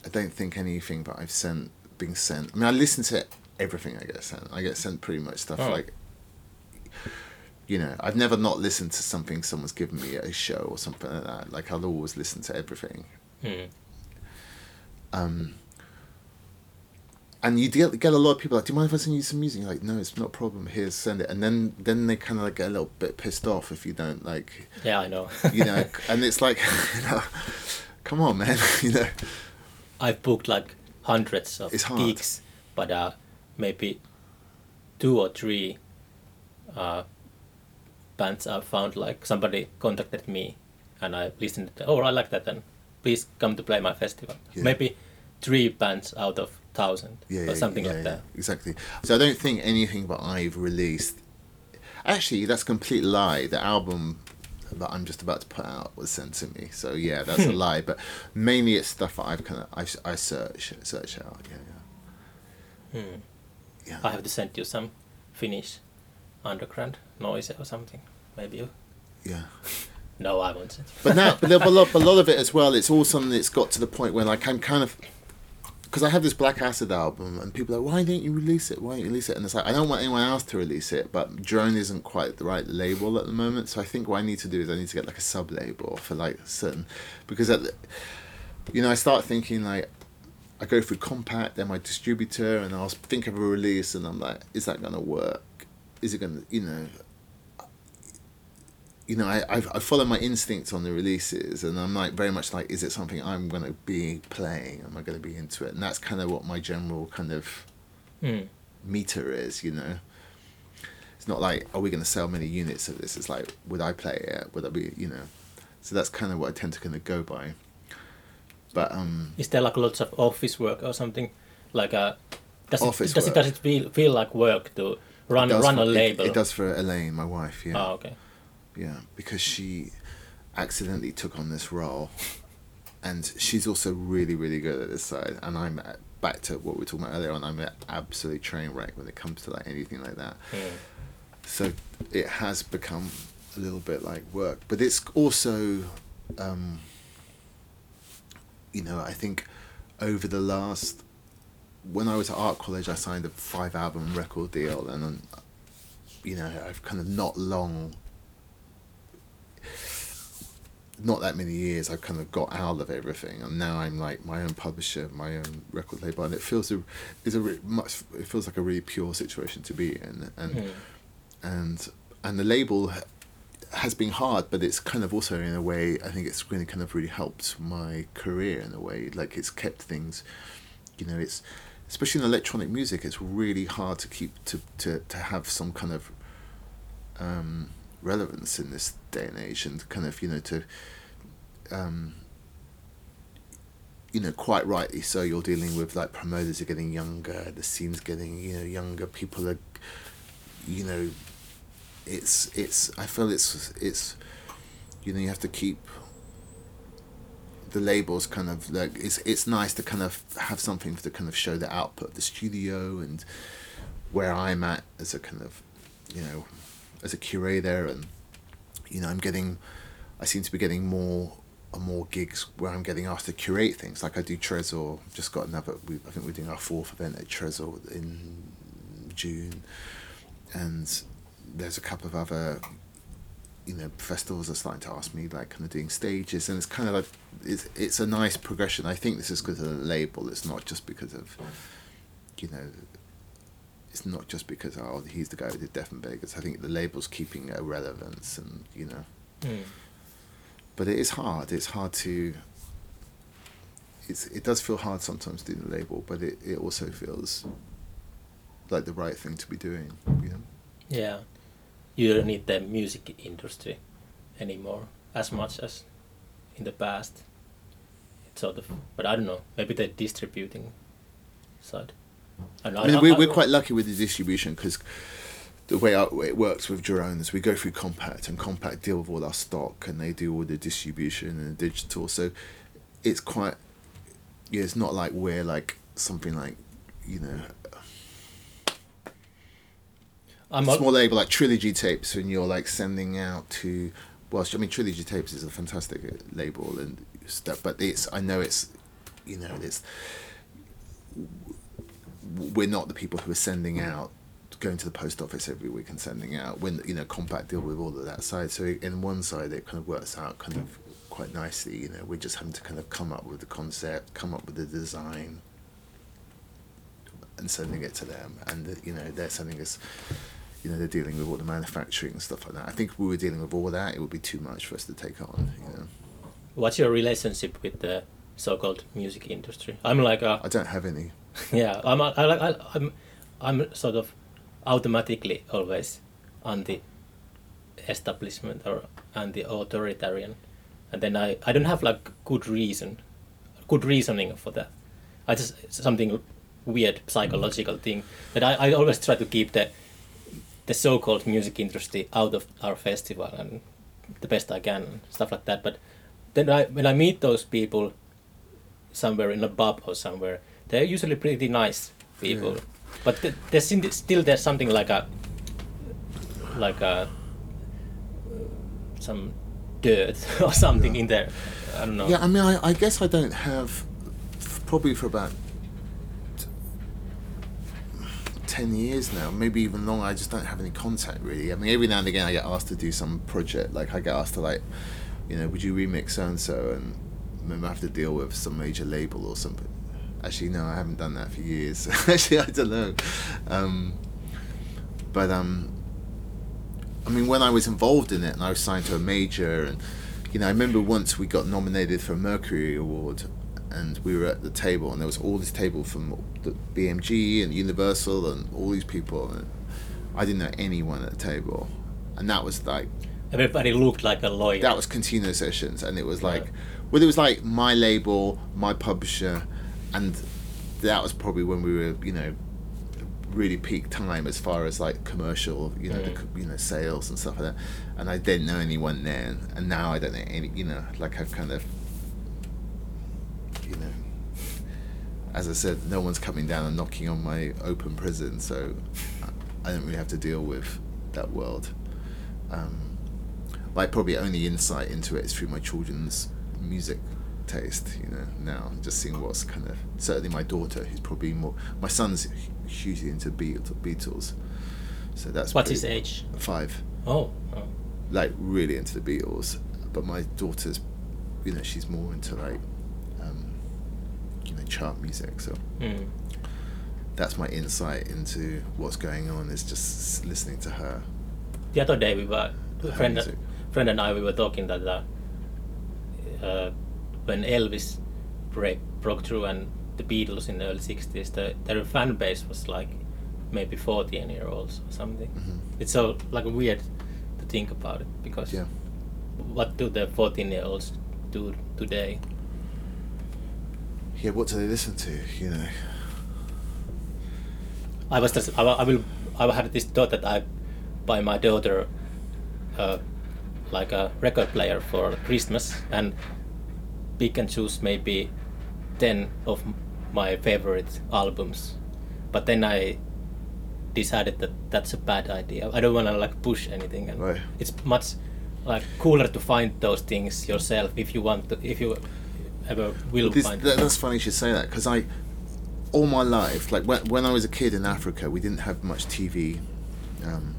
I don't think anything that I've sent being sent. I mean, I listen to everything I get sent. I get sent pretty much stuff oh. like you know, I've never not listened to something someone's given me at a show or something like that. Like I'll always listen to everything. Hmm. Um, and you get get a lot of people like, "Do you mind if I send you some music?" You're like, "No, it's not a problem. Here, send it." And then then they kind of like get a little bit pissed off if you don't like. Yeah, I know. you know, and it's like, you know, come on, man. you know. I've booked like hundreds of gigs, but uh, maybe two or three uh, bands I found. Like somebody contacted me, and I listened. To, oh, I like that. Then please come to play my festival. Yeah. Maybe three bands out of thousand yeah, or something yeah, like that. Exactly. So I don't think anything that I've released. Actually, that's a complete lie. The album that I'm just about to put out was sent to me. So yeah, that's a lie. But mainly it's stuff that I've kind of I, I search search out. Yeah, yeah. Hmm. Yeah. I have to send you some Finnish underground noise it or something. Maybe you. yeah. No, I won't. But now, but a lot, a lot of it as well. It's all something that's got to the point where like I'm kind of because I have this Black Acid album, and people are like, why don't you release it? Why don't you release it? And it's like I don't want anyone else to release it, but Drone isn't quite the right label at the moment. So I think what I need to do is I need to get like a sub label for like certain because at the, you know I start thinking like I go through Kompakt, they're my distributor, and I'll think of a release, and I'm like, is that gonna work? Is it gonna, you know? You know, I, I I follow my instincts on the releases, and I'm like very much like, is it something I'm gonna be playing? Am I gonna be into it? And that's kind of what my general kind of Hmm. meter is, you know. It's not like, are we going to sell many units of this? It's like, would I play it? Would I be, you know? So that's kind of what I tend to kind of go by. But um, Is there like lots of office work or something? Like a does Office it does work. it does it feel feel like work to run it run for, a label? It, does for Elaine, my wife. Yeah, Oh, okay. yeah, because she accidentally took on this role, and she's also really, really good at this side. And I'm back to what we were talking about earlier on. I'm an absolute train wreck when it comes to like anything like that. Hmm. so it has become a little bit like work but it's also um, you know i think over the last when i was at art college i signed a five album record deal and you know i've kind of not long not that many years i've kind of got out of everything and now i'm like my own publisher my own record label and it feels a, is a re- much it feels like a really pure situation to be in and Hmm. and and the label has been hard, but it's kind of also in a way I think it's really kind of really helped my career in a way. Like it's kept things, you know, it's especially in electronic music, it's really hard to keep to to to have some kind of um, relevance in this day and age, and kind of you know to. Um, you know, quite rightly so. You're dealing with like promoters are getting younger, the scene's getting you know younger. People are, you know, it's it's I feel it's it's you know you have to keep the labels kind of like it's it's nice to kind of have something to kind of show the output of the studio and where I'm at as a kind of you know as a curator and you know I'm getting I seem to be getting more and more gigs where I'm getting asked to curate things. Like I do Trezor just got another we, I think we're doing our fourth event at Trezor in June. And there's a couple of other you know festivals are starting to ask me like kind of doing stages and it's kind of like it's it's a nice progression. I think this is because of the label. It's not just because of you know it's not just because oh he's the guy who did Death in Vegas. I think the label's keeping a relevance and you know. Hmm. but it is hard. It's hard to it's it does feel hard sometimes doing the label but it, it also feels like the right thing to be doing you know? Yeah, you don't need the music industry anymore as much as in the past. It's sort of, but I don't know. Maybe the distributing side. I, know, I mean, I- we're, we're quite lucky with the distribution because the way it works with Drone is we go through Kompakt and Kompakt deal with all our stock and they do all the distribution and the digital. So it's quite, yeah, it's not like we're like something like, you know, I'm small label like Trilogy Tapes and you're like sending out to, well, I mean, Trilogy Tapes is a fantastic uh, label and stuff, but it's, I know it's, you know, it's, we're not the people who are sending out going to the post office every week and sending out when you know Kompakt deal with all of that side. So in one side it kind of works out kind of quite nicely you know we're just having to kind of come up with the concept come up with the design and sending it to them. And you know they're sending us you know they're dealing with all the manufacturing and stuff like that. I think if we were dealing with all that it would be too much for us to take on you know. What's your relationship with the so-called music industry? I'm like a i don't have any. Yeah. I'm a, I like I, I'm I'm sort of automatically always anti establishment or anti authoritarian. And then I, I don't have like good reason good reasoning for that. I just something weird psychological thing. That I, I always try to keep the the so-called music industry out of our festival and the best I can and stuff like that but then I, when I meet those people somewhere in a pub or somewhere they're usually pretty nice people Yeah. but th- there's still there's something like a like a some dirt or something Yeah. in there I don't know Yeah, I mean, I, I guess I don't have, probably for about t- 10 years now, maybe even longer, I just don't have any contact really. I mean, every now and again I get asked to do some project, like I get asked to like, you know, would you remix so and so and maybe I have to deal with some major label or something. Actually, no, I haven't done that for years. Actually, I don't know. Um, but um, I mean, when I was involved in it and I was signed to a major, and you know, I remember once we got nominated for a Mercury Award, and we were at the table, and there was all this table from the BMG and Universal and all these people, and I didn't know anyone at the table, and that was like everybody looked like a lawyer that was Contino Sessions, and it was like, Yeah. well, it was like my label, my publisher, and that was probably when we were, you know, really peak time as far as like commercial, you know, the, Mm. co- you know, sales and stuff like that. And I didn't know anyone then, and now I don't know any, you know, like I've kind of, you know, as I said, no one's coming down and knocking on my open prison, so I- don't really have to deal with that world. Um, like probably only insight into it is through my children's music taste you know now just seeing what's kind of certainly my daughter who's probably more my son's hugely into Beat- beatles so that's what's his age Five. Oh. like really into the beatles but my daughter's you know she's more into like know chart music so Mm. that's my insight into what's going on is just listening to her the other day we were friend, music. friend and I we were talking that uh, uh, when Elvis break, broke through and the Beatles in the early 60s the, their fan base was like maybe 14 year olds or something Mhm. it's so like weird to think about it because yeah what do the 14 year olds do today yeah what do they listen to you know I was just I, I will I had this thought that I buy my daughter uh, like a record player for Christmas and pick and choose maybe ten of my favorite albums, but then I decided that that's a bad idea. I don't want to like push anything, and Right. it's much like cooler to find those things yourself if you want to if you ever will This, find. that, that's funny you should say that because I, all my life, like when, when I was a kid in Africa, we didn't have much TV, um,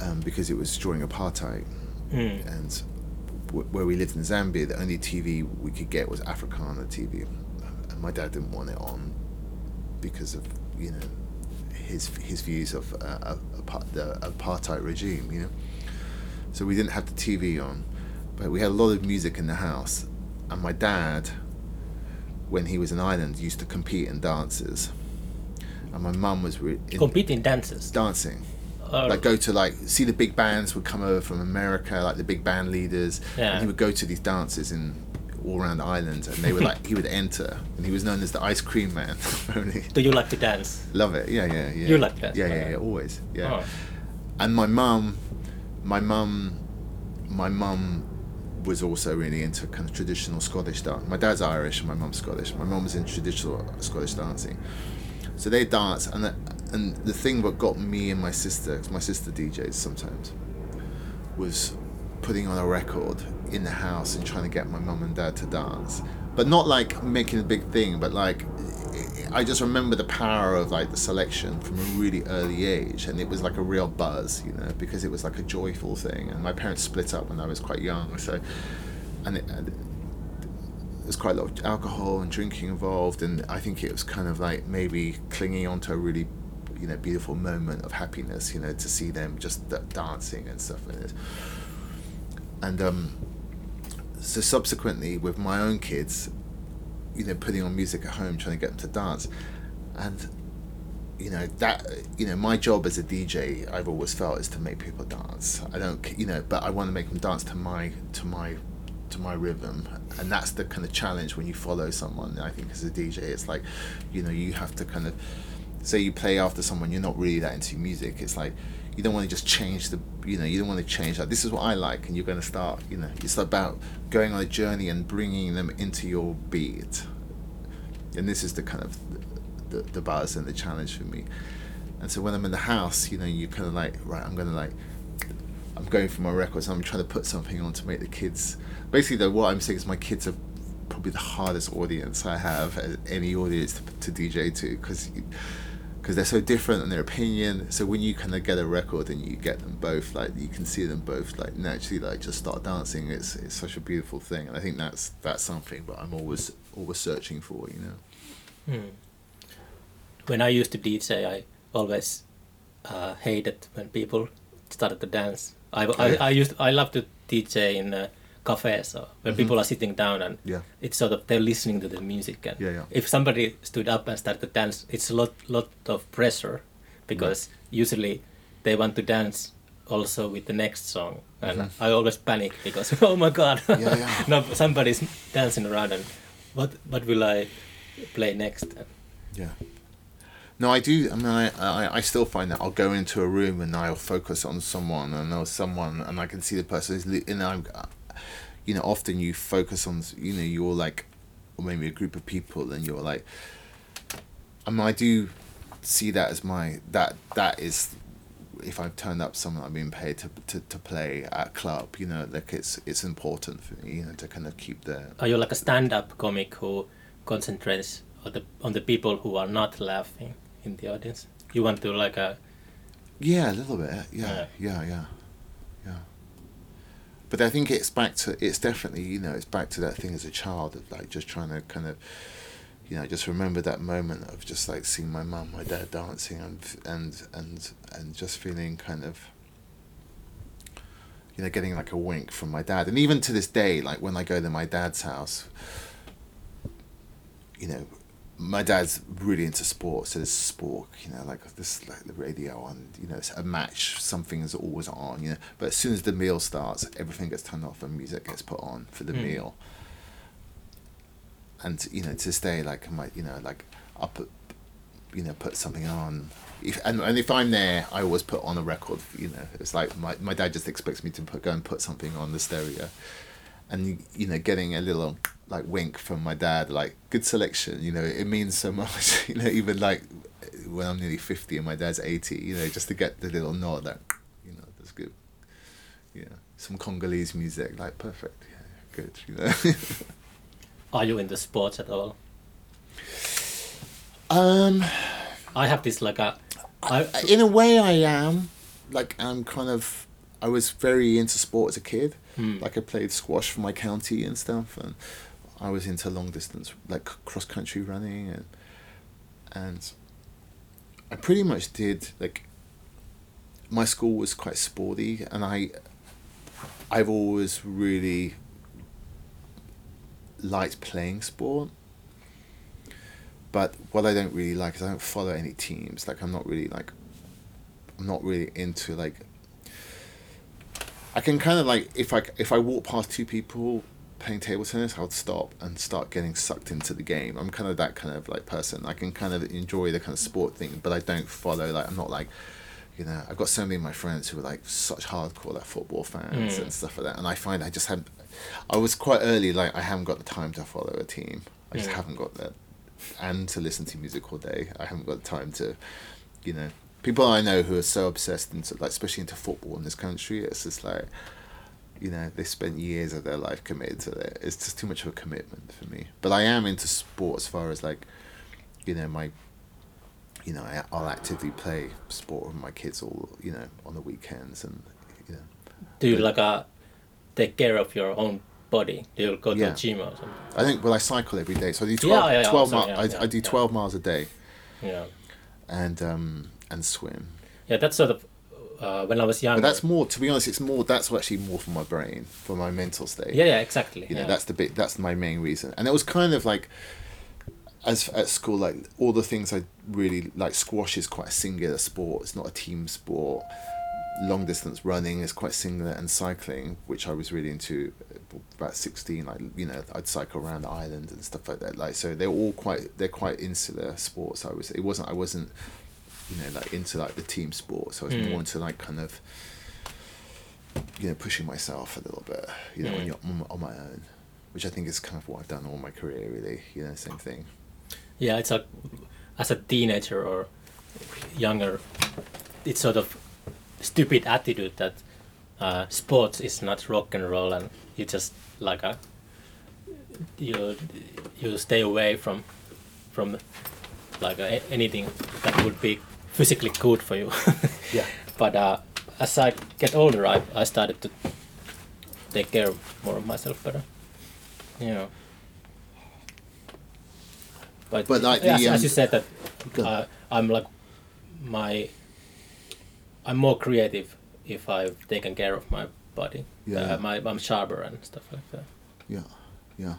um, because it was during apartheid, Mm. and w- where we lived in Zambia, the only TV we could get was Africana TV, and my dad didn't want it on because of you know his his views of uh, uh, the apartheid regime, you know. So we didn't have the TV on, but we had a lot of music in the house, and my dad, when he was in Ireland, used to compete in dances, and my mum was re- in Competing dances. dancing. Or- Like go to like see the big bands would come over from America, like the big band leaders, Yeah. and he would go to these dances in all around Ireland, and they were like he would enter, and he was known as the ice cream man. Only- do you like to dance? Love it, yeah, yeah, yeah. You like that? Yeah, yeah, Alright. yeah, always, yeah. Oh. And my mum, my mum, my mum was also really into kind of traditional Scottish dance. My dad's Irish, and my mum's Scottish. My mum was in traditional Scottish dancing, so they dance. And the, and the thing that got me and my sister, 'cause my sister DJs sometimes, was putting on a record in the house and trying to get my mum and dad to dance. But not like making a big thing, but like I just remember the power of like the selection from a really early age, and it was like a real buzz, you know, because it was like a joyful thing. And my parents split up when I was quite young, so and it, and there's quite a lot of alcohol and drinking involved, and I think it was kind of like maybe clinging onto a really, you know, beautiful moment of happiness, you know, to see them just dancing and stuff like this. And um, so subsequently, with my own kids, you know, putting on music at home, trying to get them to dance, and you know that you know my job as a DJ I've always felt is to make people dance. I don't you know, but I want to make them dance to my to my to my rhythm, and that's the kind of challenge when you follow someone. I think as a DJ, it's like, you know, you have to kind of say you play after someone you're not really that into music. It's like you don't want to just change the you know you don't want to change that. This is what I like, and you're going to start. You know, it's about going on a journey and bringing them into your beat, and this is the kind of the, the buzz and the challenge for me. And so when I'm in the house, you know, you kind of like, right, I'm gonna like, I'm going for my records. I'm trying to put something on to make the kids. Basically, though, what I'm saying is my kids are probably the hardest audience I have, as any audience to, to DJ to, because because they're so different in their opinion. So when you kind of get a record and you get them both, like you can see them both like naturally like just start dancing. It's it's such a beautiful thing, and I think that's that's something. But I'm always always searching for, you know. Hmm. When I used to DJ, I always uh, hated when people started to dance. I, I, I used I love to DJ in uh, cafes or when Mhm. people are sitting down and Yeah. it's sort of they're listening to the music and Yeah, yeah. if somebody stood up and started to dance, it's a lot lot of pressure because usually they want to dance also with the next song and Mhm. I always panic because oh my god Yeah, yeah. no somebody's dancing around and what what will I play next Yeah. No, I do. I mean, I, I, I still find that I'll go into a room and I'll focus on someone and I'll someone and I can see the person and I'm, you know, often you focus on, you know, you're like, or maybe a group of people and you're like, I mean, I do see that as my, that, that is, if I've turned up someone I've been paid to, to, to play at club, you know, like it's, it's important for me, you know, to kind of keep the, Are you like a stand-up comic who concentrates on the on the people who are not laughing in the audience? You want to like a Yeah, a little bit. Yeah. yeah, yeah, yeah. But I think it's back to it's definitely you know it's back to that thing as a child of like just trying to kind of you know just remember that moment of just like seeing my mum, my dad dancing and and and and just feeling kind of you know getting like a wink from my dad. And even to this day like when I go to my dad's house you know my dad's really into sports, so there's sport, you know, like this, like the radio on, you know, it's a match, something is always on, you know. But as soon as the meal starts, everything gets turned off and music gets put on for the Mm. meal. And you know, to stay like my, you know, like I'll put, you know, put something on. If and, and if I'm there, I always put on a record. You know, it's like my my dad just expects me to put, go and put something on the stereo, and you know, getting a little like wink from my dad, like good selection. You know, it means so much. You know, even like when I'm nearly fifty and my dad's eighty. You know, just to get the little nod, like you know, that's good. Yeah, some Congolese music, like perfect. Yeah, good. You know. are you into sports at all? um. I have this like a I in a way I am like I'm kind of I was very into sport as a kid Hmm. like I played squash for my county and stuff and I was into long distance like cross country running and and I pretty much did like my school was quite sporty and I I've always really liked playing sport but what I don't really like is I don't follow any teams. Like I'm not really like, I'm not really into like. I can kind of like if I if I walk past two people playing table tennis, I'll stop and start getting sucked into the game. I'm kind of that kind of like person. I can kind of enjoy the kind of sport thing, but I don't follow like I'm not like. You know, I've got so many of my friends who are like such hardcore like football fans Mm. and stuff like that, and I find I just haven't. I was quite early like I haven't got the time to follow a team. I just Mm. haven't got that and to listen to music all day. I haven't got the time to, you know, people I know who are so obsessed into like especially into football in this country. It's just like, you know, they spent years of their life committed to it. It's just too much of a commitment for me. But I am into sport as far as like, you know, my, you know, I, I'll actively play sport with my kids all, you know, on the weekends and, you know. do you like a take care of your own body? Do you go to Yeah. gym or something? I think well I cycle every day, so I do 12, yeah, yeah, 12 sorry, mi- yeah, I, I do twelve miles a day, Yeah. and um and swim. Yeah, that's sort of uh, when I was younger. But that's more, to be honest, it's more. That's actually more for my brain, for my mental state. yeah, yeah, exactly. You know, that's the bit. That's my main reason. And it was kind of like, as at school, like all the things I really like, squash is quite a singular sport. It's not a team sport. Long distance running is quite singular, and cycling, which I was really into, about sixteen. Like you know, I'd cycle around the island and stuff like that. Like so, they're all quite they're quite insular sports. I was it wasn't I wasn't you know like into like the team sport. So I was Mm. more into like kind of you know pushing myself a little bit. You know, when Mm. you're on, on my own, which I think is kind of what I've done all my career. Really, you know, same thing. Yeah, it's like as a teenager or younger, it's sort of stupid attitude that uh, sports is not rock and roll, and you just like a you you stay away from from like uh, a- anything that would be physically good for you. Yeah. but uh, as I get older, I I started to take care more of myself better. You know. But, But like the, as, as um, you said that uh, I'm like my I'm more creative if I've taken care of my body. Yeah. Uh, my I'm sharper and stuff like that. Yeah, yeah.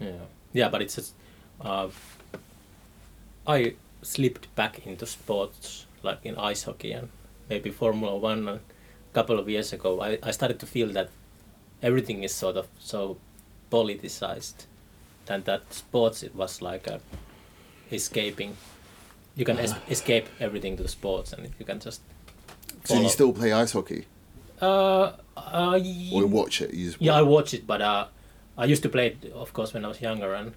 Yeah. Yeah, but it's just uh, I slipped back into sports like in ice hockey and maybe Formula One a couple of years ago. I, I started to feel that everything is sort of so politicized and that sports it was like a escaping you can es- escape everything to the sports and you can just So you still play ice hockey uh, uh, or you watch it? You yeah, I watch it, but uh, I used to play it, of course, when I was younger. And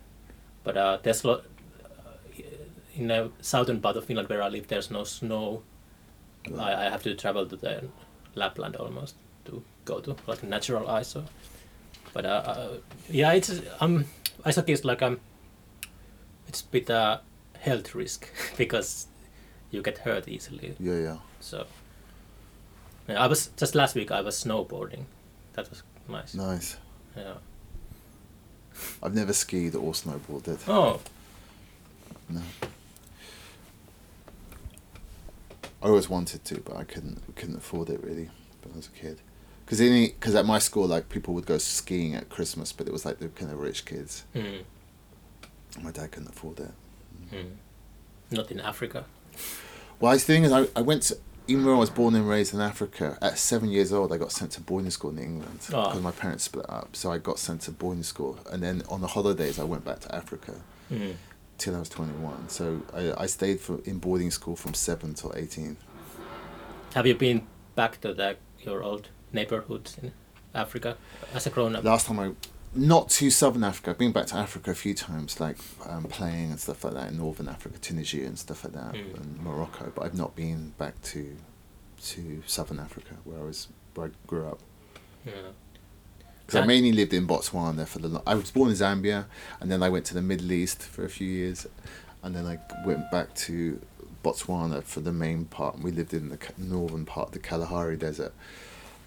but uh, there's lo- uh, in the southern part of Finland where I live, there's no snow. I, I have to travel to the Lapland almost to go to like natural ice. So, but uh, uh, yeah, it's um, ice hockey is like um, it's a bit uh, health risk because you get hurt easily. yeah, yeah. So yeah, I was just last week. I was snowboarding. That was nice. Nice. Yeah. I've never skied or snowboarded. Oh, No. I always wanted to, but I couldn't couldn't afford it really when I was a kid. Because any because at my school, like people would go skiing at Christmas, but it was like the kind of rich kids. mm, My dad couldn't afford it. mm. not in Africa. Well, the thing is, I, I went to, even though I was born and raised in Africa, at seven years old, I got sent to boarding school in England Ah. because my parents split up. So I got sent to boarding school. And then on the holidays, I went back to Africa Mm. Till I was 21. So I, I stayed for, in boarding school from 7 till 18. Have you been back to the, your old neighborhood in Africa as a grown up? Last time I, not to Southern Africa, I've been back to Africa a few times, like um, playing and stuff like that in Northern Africa, Tunisia and stuff like that, Mm. and Morocco. But I've not been back to to Southern Africa where I was where I grew up. Yeah. Because I mainly lived in Botswana for the. I was born in Zambia, and then I went to the Middle East for a few years, and then I went back to Botswana for the main part. We lived in the northern part of the Kalahari Desert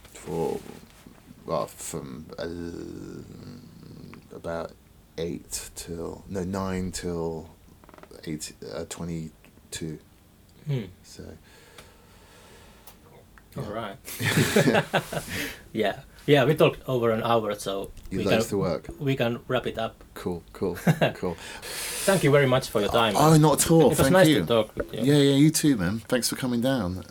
for, well, from uh, about eight till no nine till eight uh, twenty two. Mm. So All right. yeah. Yeah, we talked over an hour, so we can, to work. we can wrap it up. Cool, cool, cool. Thank you very much for your time. Oh, not at all. it was Thank nice you. to talk with you. Yeah, yeah, you too, man. Thanks for coming down.